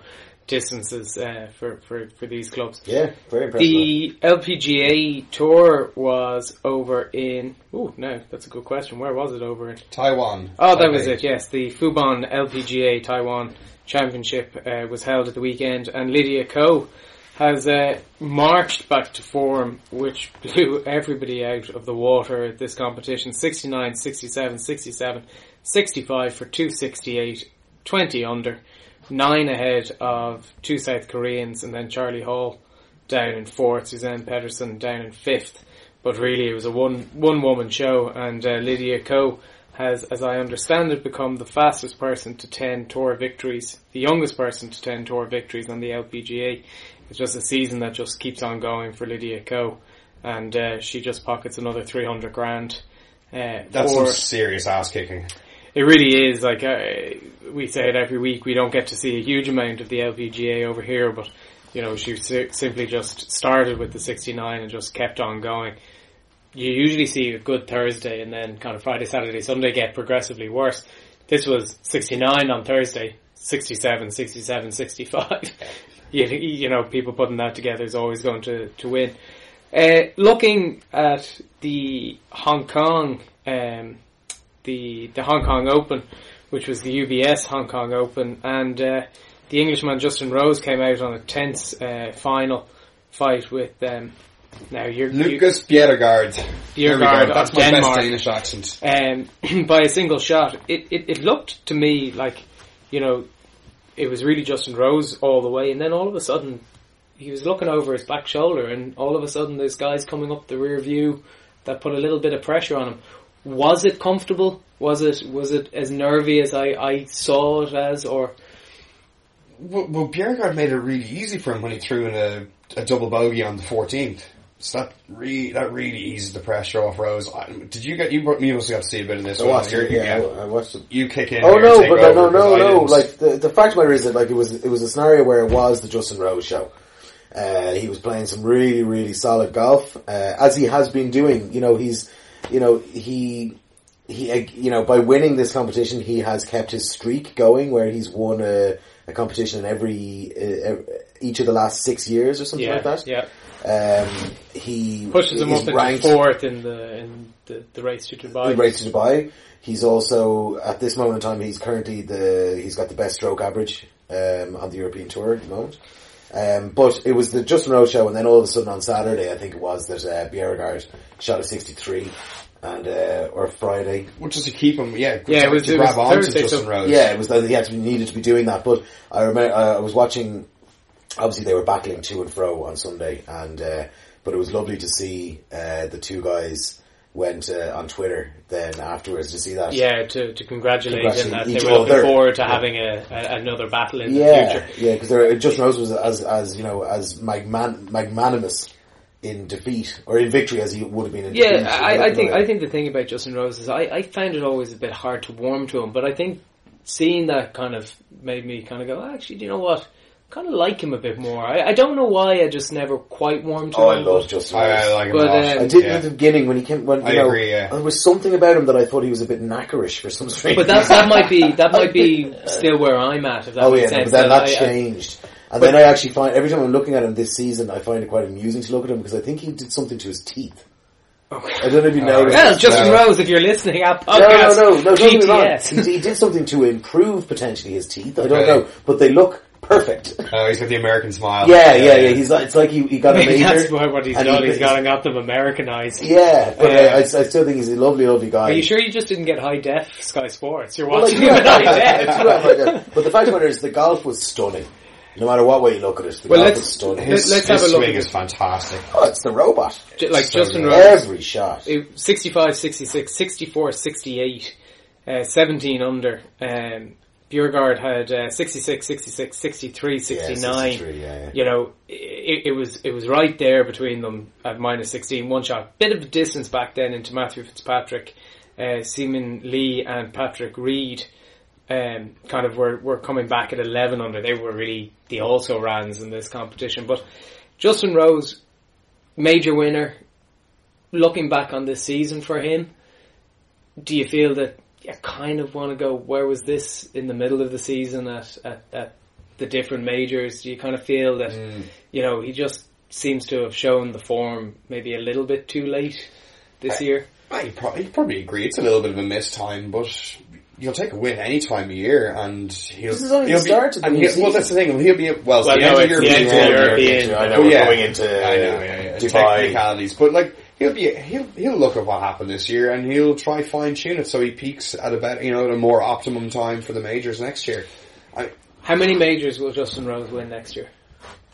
distances uh, for, for, for these clubs. Yeah, very impressive. The LPGA tour was over in. Oh no, that's a good question. Where was it over in? Taiwan. Oh, that was it. Yes, the Fubon LPGA Taiwan Championship uh, was held at the weekend, and Lydia Ko has uh, marched back to form, which blew everybody out of the water at this competition. 69, 67, 67, 65 for 268, 20 under, 9 ahead of two South Koreans, and then Charley Hull down in fourth, Suzann Pettersen down in fifth. But really, it was a one one woman show, and uh, Lydia Ko has, as I understand it, become the fastest person to ten tour victories, the youngest person to ten tour victories on the LPGA. It's just a season that just keeps on going for Lydia Ko, and uh, she just pockets another three hundred grand. Uh, That's for, some serious ass kicking. It really is like uh, we say it every week. We don't get to see a huge amount of the LPGA over here, but you know she si- simply just started with the 69 and just kept on going. You usually see a good Thursday and then kind of Friday, Saturday, Sunday get progressively worse. This was 69 on Thursday, 67, 67, 65. you, you know, people putting that together is always going to, to win. Uh, looking at the Hong Kong, um, the the Hong Kong Open, which was the UBS Hong Kong Open, and uh, the Englishman Justin Rose came out on a tense uh, final fight with um, Now you're Lucas Bjerregaard. We go. Bjerregaard That's my Denmark. best Danish accent. um, by a single shot. It, it it looked to me like you know it was really Justin Rose all the way, and then all of a sudden he was looking over his back shoulder, and all of a sudden there's guys coming up the rear view that put a little bit of pressure on him. Was it comfortable? Was it was it as nervy as I, I saw it as, or Well, well Bjerregaard made it really easy for him when he threw in a, a double bogey on the 14th. So that really, that really eases the pressure off Rose. I, did you get, you, you must have got to see a bit of this. I watched it. Yeah, I I watched it. You kick in Oh no, but no, over, no, no, 'cause I no. Like the the fact of the matter is that like it was it was a scenario where it was the Justin Rose show. Uh, he was playing some really really solid golf uh, as he has been doing. You know he's you know he he you know by winning this competition he has kept his streak going where he's won a, a competition in every uh, each of the last six years or something yeah, like that. yeah, Um, he pushes him up into fourth in the in the, the race to Dubai. the race to Dubai. He's also at this moment in time he's currently the he's got the best stroke average um, on the European Tour at the moment. Um, but it was the Justin Rose show, and then all of a sudden on Saturday, I think it was that uh, Bjerregaard shot a sixty-three, and uh, or Friday, Well, just to keep him, yeah, Yeah, to, it was- to it grab was on to Thursday, Justin so- Rose. yeah, it was that he had to, needed to be doing that. But I remember uh, I was watching. Obviously, they were battling to and fro on Sunday, and uh, but it was lovely to see uh, the two guys went uh, on Twitter then afterwards to see that. Yeah, to, to congratulate, him that Congratulate they each were looking other. forward to Yeah. having a, a another battle in the future. yeah, because Justin Rose was as as you know as magman- magnanimous in defeat or in victory as he would have been in defeat. Yeah, I, I Like, think in a way. I think the thing about Justin Rose is I, I found it always a bit hard to warm to him, but I think seeing that kind of made me kind of go, actually, do you know what? Kind of like him a bit more. I, I don't know why I just never quite warmed to Oh, I him. love Justin I, Rose. I like him But, a lot. um, I did yeah. at the beginning when he came. When, you I know, agree, yeah. There was something about him that I thought he was a bit knackerish for some strange. But that reason. that might be that might be still where I'm at. If that Oh makes yeah, no, sense. but then that I- I- changed. And then I actually find every time I'm looking at him this season, I find it quite amusing to look at him because I think he did something to his teeth. I don't know if you Oh, noticed. Well, Justin No. Rose, if you're listening, at No, podcast no, no, no, don't get me wrong. GTS. He, he did something to improve potentially his teeth. I don't Okay. know, but they look perfect. Oh, he's got the American smile. Yeah, yeah, yeah. He's like, it's like he, he got a major. that's what, what he's and done. he- He's got, got them Americanized. Yeah, but Uh, I, I, I still think he's a lovely, lovely guy. Are you sure you just didn't get high def Sky Sports? You're Well, like, watching him at high def. it's right, like that. But the fact of the matter is, the golf was stunning. No matter what way you look at it, the Well, golf let's- was stunning. His, Let's his have a look swing at is fantastic. oh, it's the robot. Ju- Like So Justin. Rose, Every shot. it- 65, 66, 64, 68, uh, 17 under. Um, Bjerregaard had uh, 66, 66, 63, 69. 63, yeah, yeah. You know, it, it was it was right there between them at minus 16, one shot. Bit of a distance back then into Matthew Fitzpatrick, uh, Soomin Lee and Patrick Reed. Um, kind of were, were coming back at 11 under. They were really the also rans in this competition. But Justin Rose, major winner. Looking back on this season for him, do you feel that you kind of want to go, where was this in the middle of the season at, at, at the different majors? Do you kind of feel that, mm. you know, he just seems to have shown the form maybe a little bit too late this year? I probably, probably agree. It's a little bit of a missed time, but you'll take a win any time of year, and he'll. This is only he'll the start of the and he'll- Well, that's the thing. He'll be well. it's Well, the no, end of it's the European end of Tour. European. I know But we're oh, yeah, going into I know, yeah, yeah. Dubai. Technicalities, but like he'll be he'll he'll look at what happened this year and he'll try fine tune it so he peaks at a better you know at a more optimum time for the majors next year. I, How many majors will Justin Rose win next year?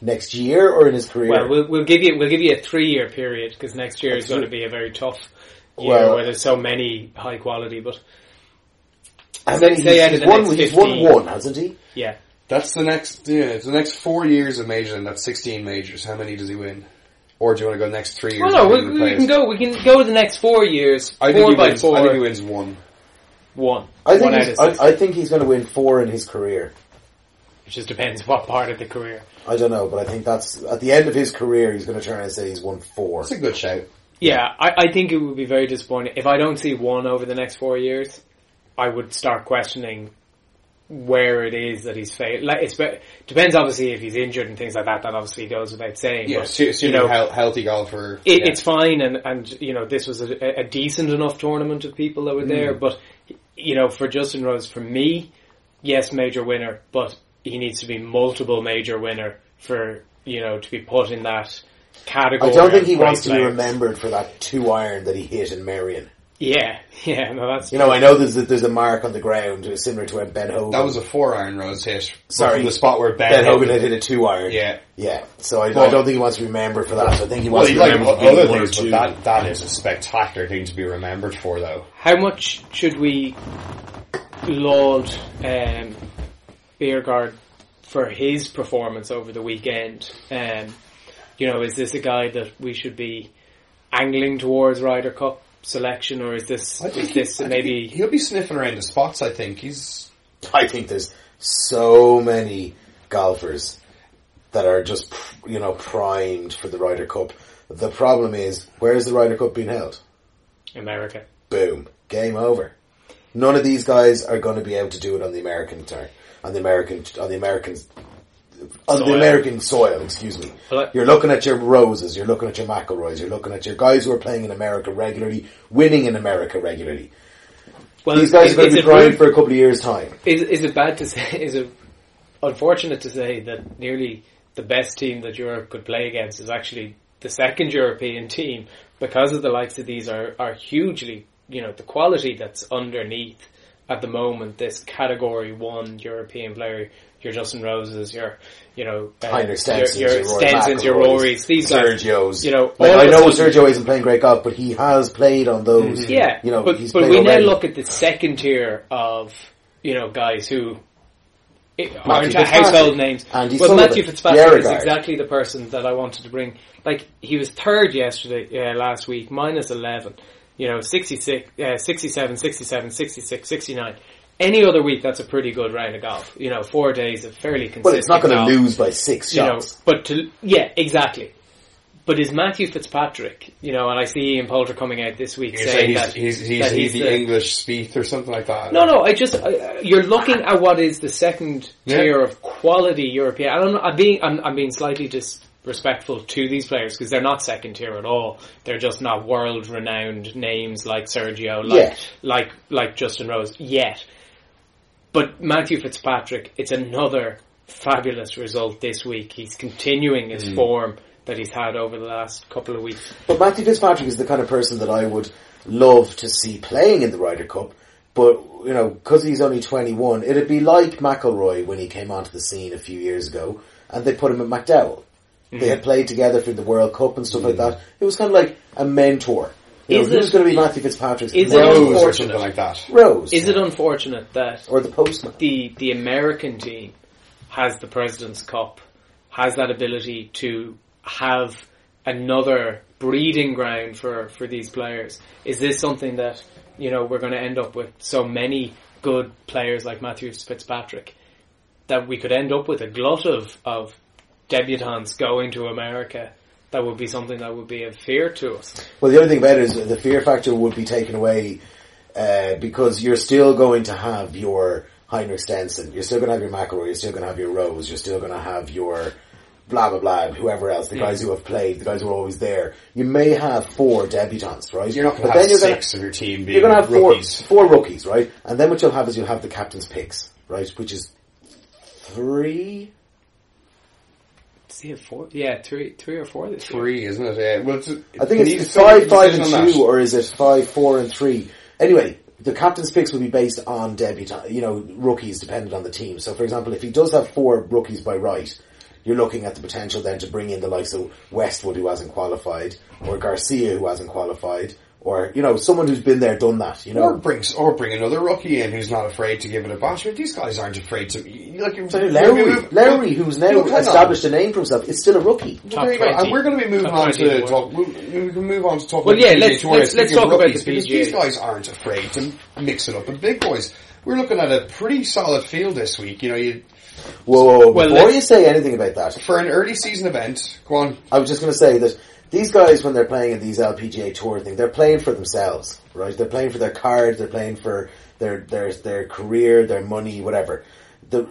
Next year or in his career? Well, we'll, we'll give you we'll give you a three year period because next year is going to be a very tough year Well- where there's so many high quality. But How many? say He's, out of he's the won, he's won one, hasn't he? yeah, that's the next yeah the next four years of majors and that's sixteen majors. How many does he win? Or do you want to go next three years? well, no, we, we can go. We can go the next four years. I think four he by wins. four, I think he wins one. one. I think one out he's, of six, I, I think he's going to win four in his career. It just depends what part of the career. I don't know, but I think that's at the end of his career, he's going to try and say he's won four. That's a good shout. Yeah, I, I think it would be very disappointing if I don't see one over the next four years. I would start questioning where it is that he's failed. Like, it's, depends obviously if he's injured and things like that. That obviously goes without saying. Yeah, but, assuming you know, hel- healthy golfer. it, yeah. it's fine and, and you know this was a, a decent enough tournament of people that were there Mm. but you know for Justin Rose for me yes major winner but he needs to be multiple major winner for you know to be put in that category. I don't think he wants to be remembered for that two iron that he hit in Merion. Yeah, yeah, no, that's You know, I know there's a, there's a mark on the ground uh, similar to when Ben Hogan. That was a four iron Rose hit. Sorry. From the spot where Ben, Ben Hogan had hit a two iron. Yeah. yeah. So I, I don't think he wants to be remembered for that. I think he wants he'd to be like remembered for other being one or things, but that, that is a spectacular thing to be remembered for, though. How much should we laud um, Bjerregaard for his performance over the weekend? Um, you know, is this a guy that we should be angling towards Ryder Cup selection, or is this I think is he- this I think maybe? he- he'll be sniffing around the spots. I think he's I think there's so many golfers that are just, you know, primed for the Ryder Cup. The problem is, where is the Ryder Cup being held? America. Boom. Game over. None of these guys are going to be able to do it on the American turn, on the American, on the American, on Soil. the American soil. Excuse me. You're looking at your Roses, you're looking at your McIlroys, you're looking at your guys who are playing in America regularly, winning in America regularly. Well, These guys is- are going to be rude- for a couple of years' time. Is is it bad to say? Is it unfortunate to say that nearly the best team that Europe could play against is actually the second European team because of the likes of these are are hugely you know the quality that's underneath at the moment. This category one European player, your Justin Roses, your you know uh, Henrik Stensons, your, your your Stensons, your Rory's, these guys, Sergio's. you know, Like, I know sudden- Sergio isn't playing great golf, but he has played on those. Yeah, you know, but, but we now look at the second tier of you know guys who i- aren't household names. Andy well, Sullivan, Matthew Fitzpatrick is exactly the person that I wanted to bring. Like he was third yesterday, uh, last week, minus eleven. You know, 66, uh, 67, 67, 66, 69. Any other week, that's a pretty good round of golf. You know, four days of fairly consistent. But it's not going to lose by six you know, shots. but to yeah, exactly. But is Matthew Fitzpatrick, you know, and I see Ian Poulter coming out this week You're saying saying that he's, he's, he's, that he's the, English Spieth or something like that. No, no, I just I, you're looking at what is the second Yeah. tier of quality European. I don't know. I'm being I'm, I'm being slightly disrespectful to these players because they're not second tier at all. They're just not world renowned names like Sergio, like Yet. like like Justin Rose yet. But Matthew Fitzpatrick, it's another fabulous result this week. He's continuing his hmm. form that he's had over the last couple of weeks. But Matthew Fitzpatrick is the kind of person that I would love to see playing in the Ryder Cup. But you know, because he's only twenty one, it'd be like McIlroy when he came onto the scene a few years ago, and they put him at McDowell. They hmm. had played together for the World Cup and stuff like hmm. that. It was kind of like a mentor. You know, Is who's it- going to be Matthew Fitzpatrick's is it Rose or unfortunate? something like that. Rose? Is it unfortunate that or the postman? the the American team has the President's Cup, has that ability to have another breeding ground for, for these players. Is this something that, you know, we're going to end up with so many good players like Matthew Fitzpatrick that we could end up with a glut of, of debutantes going to America that would be something that would be of fear to us. Well, the other thing about it is the fear factor would be taken away uh, because you're still going to have your Heinrich Stenson, you're still going to have your McIlroy, you're still going to have your Rose, you're still going to have your blah blah blah, whoever else, the guys who have played, the guys who are always there. You may have four debutants, right? You're not going to have then you're gonna- six of your team being You're going to have four, four rookies, right? And then what you'll have is you'll have the captain's picks, right? Which is three. Does he have four? Yeah, three, three or four this year. Three, isn't it? Yeah. Well, it's, I think can it's five, five, and two, that? or is it five, four, and three? Anyway, the captain's picks will be based on debutant, you know, rookies dependent on the team. So, for example, if he does have four rookies by right, you're looking at the potential then to bring in the likes of Westwood who hasn't qualified, or Garcia who hasn't qualified, or you know, someone who's been there, done that. You know, Or know, bring, or bring another rookie in who's not afraid to give it a bash. But these guys aren't afraid to. Like, so we're Lowry, gonna move- Lowry, who's now Look, hang on. established a name for himself, is still a rookie. Well, there you go. And we're going to be moving Top on to the talk. We, we can move on to talk Well, about yeah, the PGA let's- let's- let's of talk about rookies, the because PGA. These guys aren't afraid to mix it up with big boys. We're looking at a pretty solid field this week. You know, you Whoa, whoa, whoa. Well, before you say anything about that, for an early season event. Go on. I was just going to say that these guys, when they're playing in these LPGA Tour thing, they're playing for themselves, right? They're playing for their cards, they're playing for their their their career, their money, whatever. The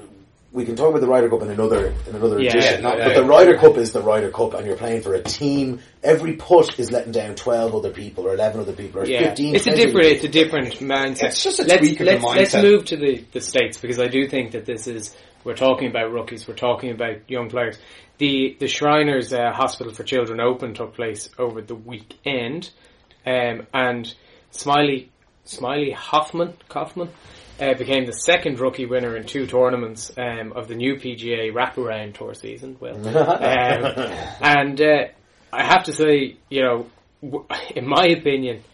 we can talk about the Ryder Cup in another in another Yeah, edition, yeah, but yeah. the Ryder Cup is the Ryder Cup, and you're playing for a team. Every putt is letting down twelve other people, or eleven other people, or Yeah, fifteen. it's a different, it's a different mindset. It's just a let's, tweak of the let's, Let's move to the, the states because I do think that this is We're talking about rookies. We're talking about young players. The the Shriners uh, Hospital for Children Open took place over the weekend, um, and Smiley Smiley Hoffman Kaufman uh, became the second rookie winner in two tournaments um, of the new PGA wraparound tour season. Well, um, and uh, I have to say, you know, w- in my opinion,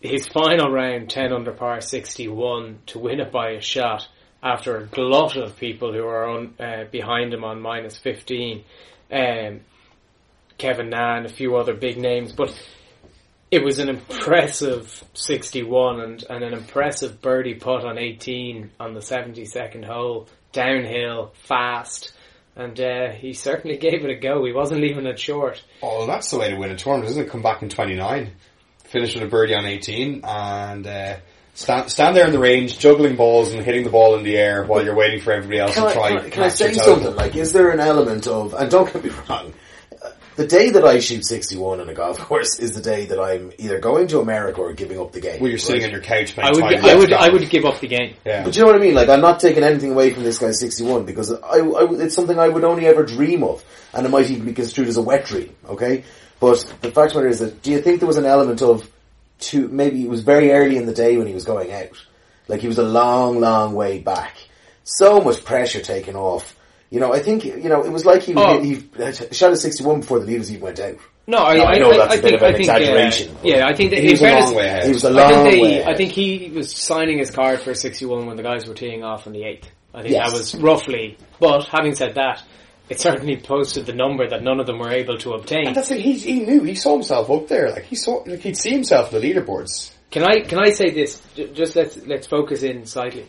his final round, 10 under par 61, to win it by a shot after a glut of people who are on, uh, behind him on minus 15, um, Kevin Na and a few other big names, but it was an impressive 61 and, and an impressive birdie putt on 18 on the 72nd hole, downhill, fast, and uh, he certainly gave it a go. He wasn't leaving it short. Oh, that's the way to win a tournament, isn't it? Come back in 29, finish with a birdie on 18, and uh, stand, stand there in the range, juggling balls and hitting the ball in the air while you're waiting for everybody else Can to I, try can I, can I match your say something? Like, is there an element of, and don't get me wrong, uh, the day that I shoot 61 on a golf course is the day that I'm either going to America or giving up the game. Where you're sitting on your couch playing I would, Tiger I would, I would give up the game. Yeah. But you know what I mean? Like, I'm not taking anything away from this guy 61 because I, I, it's something I would only ever dream of. And it might even be construed as a wet dream, okay? But the fact of the matter is that, do you think there was an element of, to, maybe it was very early in the day when he was going out. Like, he was a long, long way back. So much pressure taken off. You know, I think, you know, it was like he, Oh. he, he shot a 61 before the leaders even went out. No, I, No, I I, know I, that's I a bit think, of an I think, uh, exaggeration, but yeah, I think that He in was a long way ahead. He was a I long think, they, way ahead. I think he was signing his card for 61 when the guys were teeing off on the 8th. I think Yes. that was roughly, but having said that, it certainly posted the number that none of them were able to obtain. And that's it. He, he knew. He saw himself up there. Like he saw. Like he'd see himself in the leaderboards. Can I can I say this? J- Just let's let's focus in slightly.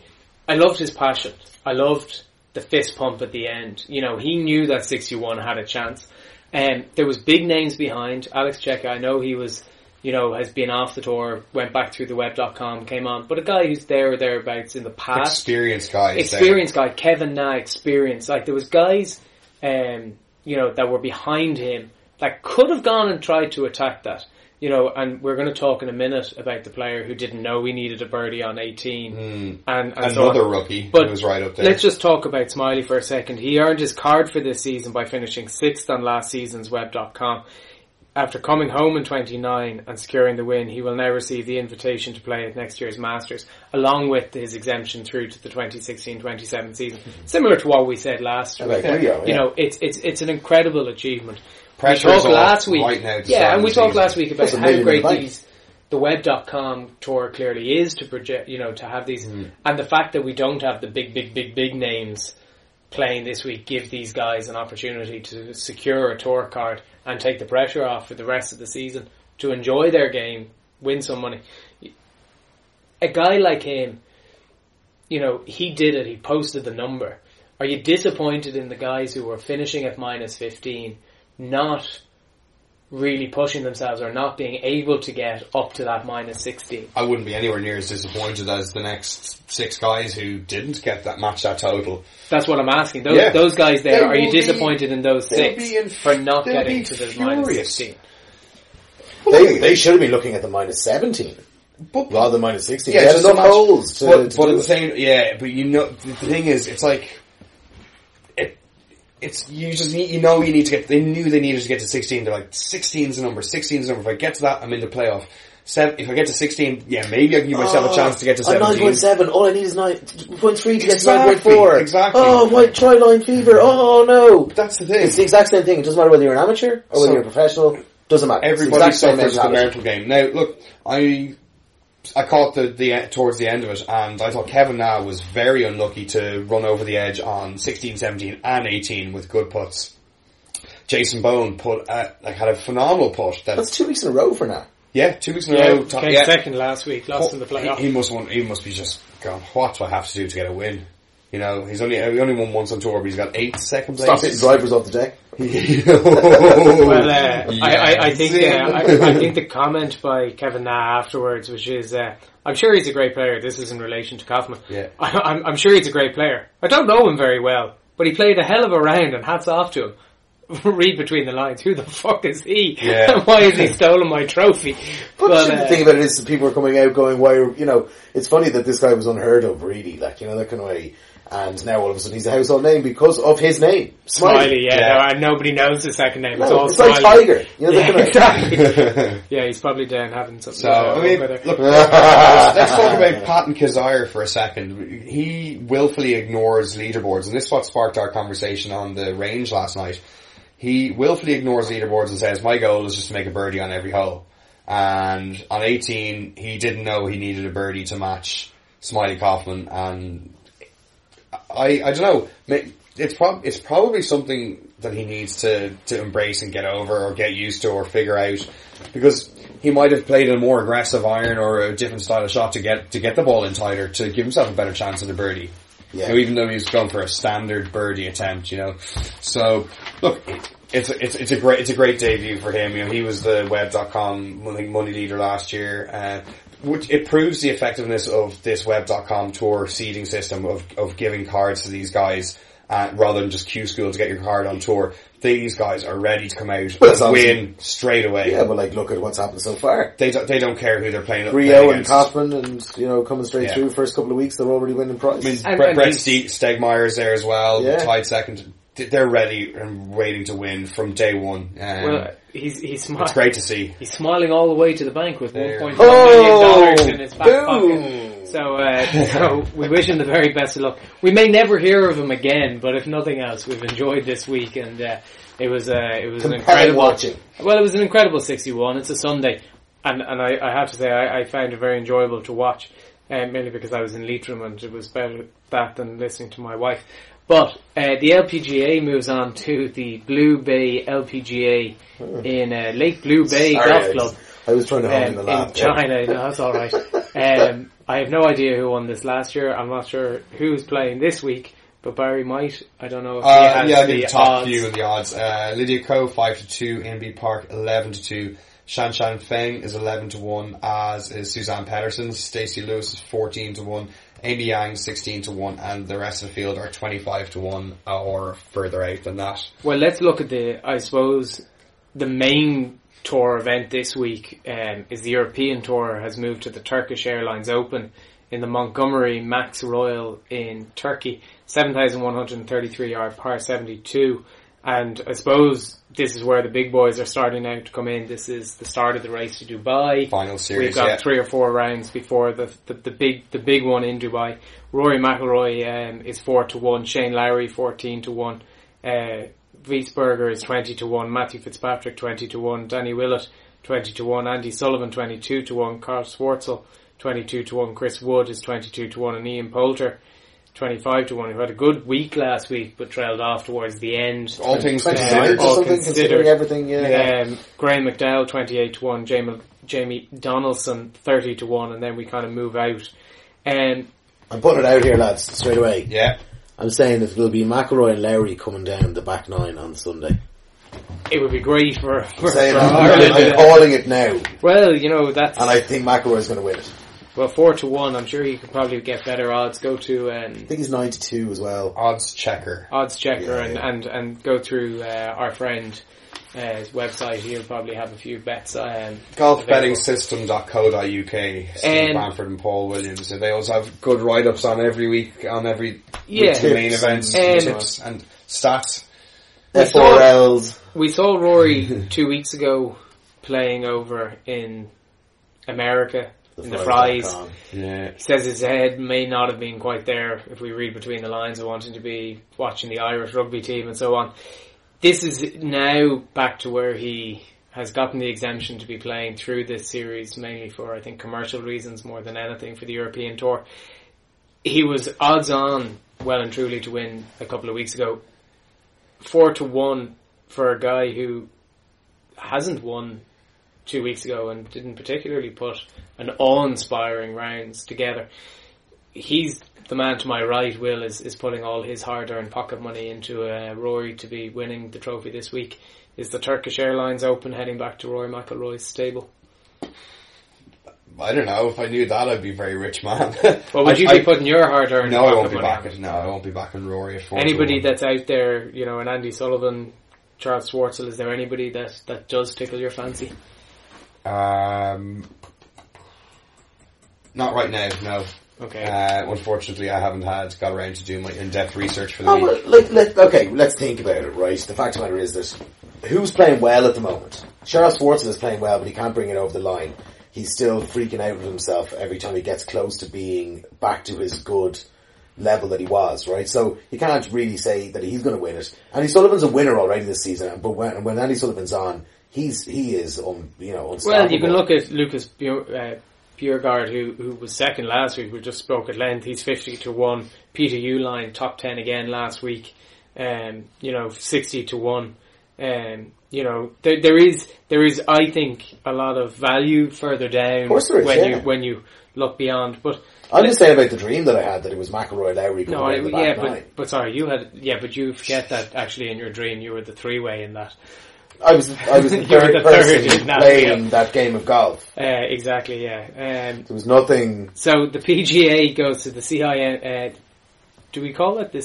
I loved his passion. I loved the fist pump at the end. You know, he knew that 61 had a chance. And there was big names behind. Alex Cejka, I know he was, you know, has been off the tour, went back through the web.com, came on. But a guy who's there or thereabouts in the past Experienced guy. experienced guy, Kevin Na, experience. Like there was guys, um, you know, that were behind him that could have gone and tried to attack that. You know, and we're going to talk in a minute about the player who didn't know we needed a birdie on 18. And, and There. so. Another rookie But who was right up there. Let's just talk about Smiley for a second. He earned his card for this season by finishing sixth on last season's web.com. After coming home in 29 and securing the win, he will now receive the invitation to play at next year's Masters, along with his exemption through to the 2016-27 season. Similar to what we said last Like, week. you go, You yeah. know, it's, it's, it's an incredible achievement. We talked last week. right now yeah, and we talked season. last week about how great the these the web.com tour clearly is to project, you know, to have these, Mm. and the fact that we don't have the big, big, big, big names playing this week give these guys an opportunity to secure a tour card and take the pressure off for the rest of the season to enjoy their game, win some money. A guy like him, you know, he did it, he posted the number. Are you disappointed in the guys who were finishing at minus 15, not really pushing themselves or not being able to get up to that minus 16? I wouldn't be anywhere near as disappointed as the next six guys who didn't get that match that total. That's what I'm asking. Those, Yeah. those guys there, They are you will be- disappointed in those they'll six be in- for not getting to the minus furious. 16? They, they should have been looking at the minus 17 But rather than minus 16. Yeah, they just enough a holes to, but, to but at the same, yeah, but you know, the thing is, it's like, it, it's, you just need, you know you need to get, they knew they needed to get to 16, they're like, 16's the number, 16's the number, if I get to that, I'm in the playoff. Seven, if I get to 16, yeah, maybe I can give myself a oh, chance to get to I'm 9.7. All I need is 9.3 to get to 9.4. exactly. Oh, white tri-line fever. Oh, no. That's the thing. It's the exact same thing. It doesn't matter whether you're an amateur or whether So- you're a professional. Doesn't matter. Everybody suffers the mental game. Now, look, I I caught the, the towards the end of it, and I thought Kevin Na was very unlucky to run over the edge on 16, 17, and 18 with good putts. Jason Bohn put uh, like had a phenomenal putt. That That's two weeks in a row for now. yeah, two weeks in a Yeah, row. top- came yeah. second last week, lost in the playoff. He, he must want, he must be just gone. What do I have to do to get a win? You know, he's only he only won once on tour, but he's got eight second Stop hitting places. drivers off the deck. Well, uh, I, I, I think Yeah. uh, I, I think the comment by Kevin Na afterwards, which is, uh, I'm sure he's a great player. This is in relation to Kaufman. Yeah. I, I'm, I'm sure he's a great player. I don't know him very well, but he played a hell of a round, and hats off to him. Read between the lines. Who the fuck is he? Yeah. Why has he stolen my trophy? But, But, the uh, thing about it is people are coming out going, why, you know, it's funny that this guy was unheard of, really, like, you know, that kind of way. And now all of a sudden he's a household name because of his name, Smiley. Smiley, yeah, Yeah. No, and nobody knows the second name. it's all it's like Tiger. You know, Yeah, they're gonna- exactly. yeah, he's probably down having something. So, I mean, over there. look, let's talk about Patton Kizzire for a second. He willfully ignores leaderboards, and this is what sparked our conversation on the range last night. He willfully ignores leaderboards and says, my goal is just to make a birdie on every hole. And on 18, he didn't know he needed a birdie to match Smiley Kaufman, and I, I don't know, it's prob- it's probably something that he needs to, to embrace and get over or get used to or figure out because he might have played a more aggressive iron or a different style of shot to get to get the ball in tighter to give himself a better chance at a birdie. Yeah. You know, even though he's going for a standard birdie attempt, you know. So look, it's a, it's it's a great it's a great debut for him. You know, he was the web.com money, money leader last year. Uh, which it proves the effectiveness of this web.com tour seeding system of, of giving cards to these guys uh, rather than just Q school to get your card on tour. These guys are ready to come out Well, and win straight away. yeah, but like, look at what's happened so far. They don't, they don't care who they're playing. Rio playing and against. Kaufman, and you know, coming straight Yeah. through. First couple of weeks, they're already winning prize. I mean, And- Brett, and Brett he's- Ste- Stegmaier's there as well, Yeah. tied second. They're ready and waiting to win from day one. Um, well, he's he's it's great to see. He's smiling all the way to the bank with There. 1.1 million dollars in his back Oh, boom. pocket. So, uh, so we wish him the very best of luck. We may never hear of him again, but if nothing else, we've enjoyed this week, and uh, it was uh, it was an incredible watching. Well, it was an incredible 61. It's a Sunday, and and I, I have to say I, I found it very enjoyable to watch, uh, mainly because I was in Leitrim and it was better that than listening to my wife. But uh, the LPGA moves on to the Blue Bay LPGA in uh, Lake Blue Bay Sorry, Golf Club I was trying to hold in um, the in laugh. China. No, that's all right. Um, I have no idea who won this last year. I'm not sure who's playing this week, but Barry might. I don't know if Uh, yeah, I the top odds. few of the odds. Uh, Lydia Ko, 5 to 2, Inbee Park, 11 to 2. Shan Shan Feng is 11 to 1, as is Suzann Pettersen. Stacy Lewis is 14 to 1. Amy Yang, 16 to 1, and the rest of the field are 25 to 1 or further out than that. Well, let's look at the. I suppose the main tour event this week um, is the European tour has moved to the Turkish Airlines Open in the Montgomerie Maxx Royal in Turkey, seven thousand one hundred and thirty-three yard par seventy-two, and I suppose this is where the big boys are starting now to come in. This is the start of the race to Dubai. Final series, We've got yeah. three or four rounds before the, the the big the big one in Dubai. Rory McIlroy um, is four to one. Shane Lowry fourteen to one. Uh, Wiesberger is twenty to one. Matthew Fitzpatrick twenty to one. Danny Willett twenty to one. Andy Sullivan twenty two to one. Charl Schwartzel twenty two to one. Chris Wood is twenty two to one, and Ian Poulter. 25 to 1 who had a good week last week but trailed off towards the end. All things 29 considered. all something, considered. considering everything, yeah. Um, Graham McDowell, 28 to 1, Jamie, Jamie Donaldson, 30 to 1, and then we kind of move out. Um, I'm putting it out here, lads, straight away. Yeah. I'm saying that there'll be McIlroy and Lowry coming down the back nine on Sunday. it would be great for, for, Saying for I'm, Ireland. I'm calling it now, Well, you know, that's, and I think McIlroy's going to win it. Well, 4 to 1, I'm sure he could probably get better odds. Go to, um, I think he's nine to two as well. Odds checker. odds checker Yeah, and, yeah. and, and go through, uh, our friend, uh, his website. He'll probably have a few bets, um, Golfbettingsystem.co.uk. Steve And- Bamford and Paul Williams. They also have good write-ups on every week, on every Yeah. week's main Tips events, and- and tips and stats. F4Ls. We saw Rory two weeks ago playing over in America in the Frys. Yeah. He says his head may not have been quite there if we read between the lines of wanting to be watching the Irish rugby team and so on. This is now back to where he has gotten the exemption to be playing through this series mainly for I think commercial reasons more than anything for the European tour. He was odds on well and truly to win a couple of weeks ago. Four to one for a guy who hasn't won two weeks ago and didn't particularly put an awe-inspiring rounds together. He's the man to my right. Will is, is putting all his hard-earned pocket money into uh, Rory to be winning the trophy this week. Is the Turkish Airlines Open heading back to Rory McIlroy's stable? I don't know. If I knew that, I'd be a very rich man. Well, would I- you I- be putting your hard-earned No, I won't be money back at no, I won't be back in Rory at four. Anybody that's out there, you know, an Andy Sullivan, Charles Schwartzel, is there anybody that, that does tickle your fancy? Um, not right now. No, Okay. Uh, unfortunately, I haven't had got around to doing my in-depth research for the Oh, week. well, like, let, okay, let's think about it, right? The fact of the matter is that who's playing well at the moment? Charles Schwartzel is playing well, but he can't bring it over the line. He's still freaking out with himself every time he gets close to being back to his good level that he was, right? So you can't really say that he's going to win it. Andy Sullivan's a winner already this season, but when, when Andy Sullivan's on, he's he is um, you know unstoppable. Well, you can look at Lucas Bjor- uh, who who was second last week. We just spoke at length. He's fifty to one. Peter Uihlein top ten again last week. Um, you know, sixty to one. Um, you know, there there is there is I think a lot of value further down course there is, when yeah. you when you look beyond. But I'm just saying about the dream that I had that it was McIlroy Lowry no, I, yeah, but nine. but sorry, you had yeah, but you forget that actually in your dream you were the three way in that. I was I was the third the person that, playing yeah. that game of golf. Uh, exactly, yeah. Um, There was nothing. So the PGA goes to the CIN. Uh, do we call it the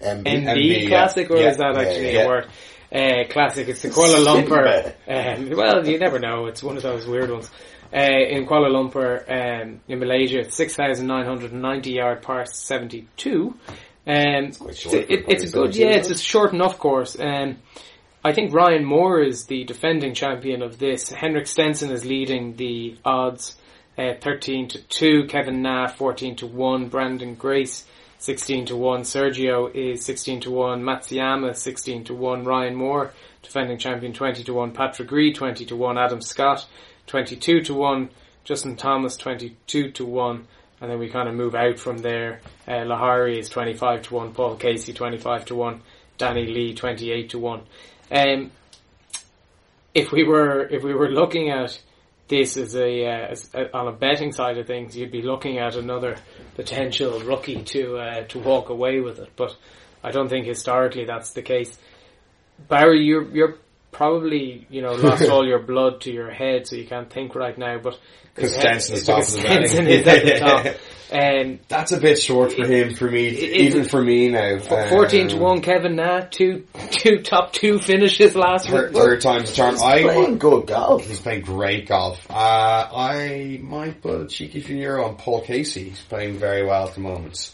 MB. Yeah. Classic, or Yeah, is that actually a word? Uh, classic. It's the Kuala Lumpur. Um, well, you never know. It's one of those weird ones. Uh, in Kuala Lumpur, um, in Malaysia, six thousand nine hundred and ninety yard par seventy two. Um, quite short it's, a it, it's a good, yeah. It's a short enough course. Um, I think Ryan Moore is the defending champion of this. Henrik Stenson is leading the odds, uh, 13 to 2. Kevin Na, 14 to 1. Branden Grace, 16 to 1. Sergio is 16 to 1. Matsuyama, 16 to 1. Ryan Moore, defending champion, 20 to 1. Patrick Reed, 20 to 1. Adam Scott, 22 to 1. Justin Thomas, 22 to 1. And then we kind of move out from there. Uh, Lahiri is 25 to 1. Paul Casey, 25 to 1. Danny Lee, 28 to 1. Um, if we were if we were looking at this as a, uh, as a on a betting side of things, you'd be looking at another potential rookie to uh, to walk away with it. But I don't think historically that's the case. Barry, you're you're probably you know lost all your blood to your head, so you can't think right now. But 'Cause Stenson's top of the Stenson betting. is at the top. Um, That's a bit short for him, for me, It- even for me now. F- Fourteen to Um, one, Kevin Na, two two top two finishes last Third, week. third time's the charm. He's I playing good golf. He's playing great golf. Uh, I might put a cheeky few euro on Paul Casey. He's playing very well at the moment.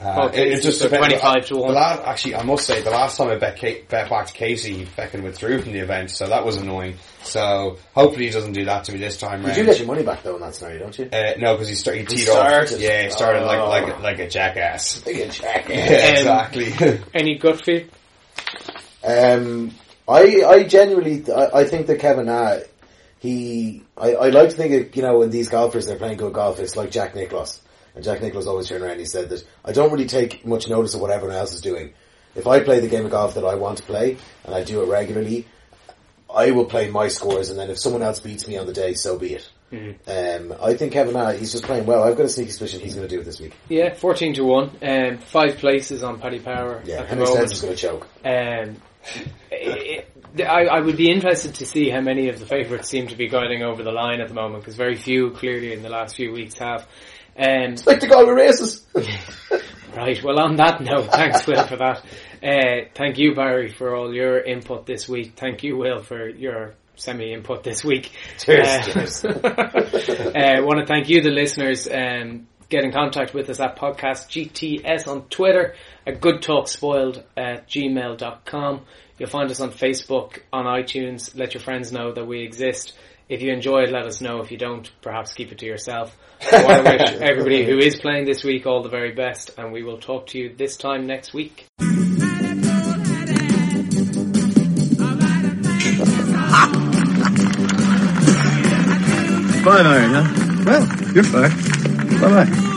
Uh, Paul it- it just so depends- 25 to 1. last- actually, I must say, the last time I bet, Ca- bet back to Casey, he fucking withdrew from the event, so that was annoying. So hopefully he doesn't do that to me this time You round. do get your money back though in that scenario, don't you? uh, no, because he, start, he He teed started. off. Yeah, he started like Oh. like a- like a jackass. Big and check. Yeah, exactly. Any gut feel? Um, I I genuinely I, I think that Kevin Na, he I, I like to think of, you know when these golfers they're playing good golf it's like Jack Nicklaus and Jack Nicklaus always turned around and he said that I don't really take much notice of what everyone else is doing. If I play the game of golf that I want to play and I do it regularly, I will play my scores and then if someone else beats me on the day, so be it. Um, I think Kevin Na, he's just playing well. I've got a sneaky suspicion he's going to do it this week. Yeah, fourteen to one. Um, five places on Paddy Power Yeah, Henry. Stenson's going to choke. Um, it, I, I would be interested to see how many of the favourites seem to be guiding over the line at the moment because very few clearly in the last few weeks have. Um, Like the Galway races. Right. Well, on that note, thanks, Will, for that. Uh, thank you, Barry, for all your input this week. Thank you, Will, for your semi-input this week. Cheers, Uh, cheers. I want to thank you, the listeners. Um, get in contact with us at podcast GTS on Twitter, at Good Talk Spoiled at gmail.com. You'll find us on Facebook, on iTunes. Let your friends know that we exist. If you enjoy it, let us know. If you don't, perhaps keep it to yourself. I wish everybody who is playing this week all the very best, and we will talk to you this time next week. Five iron, huh? Well, you're fucked. Bye bye.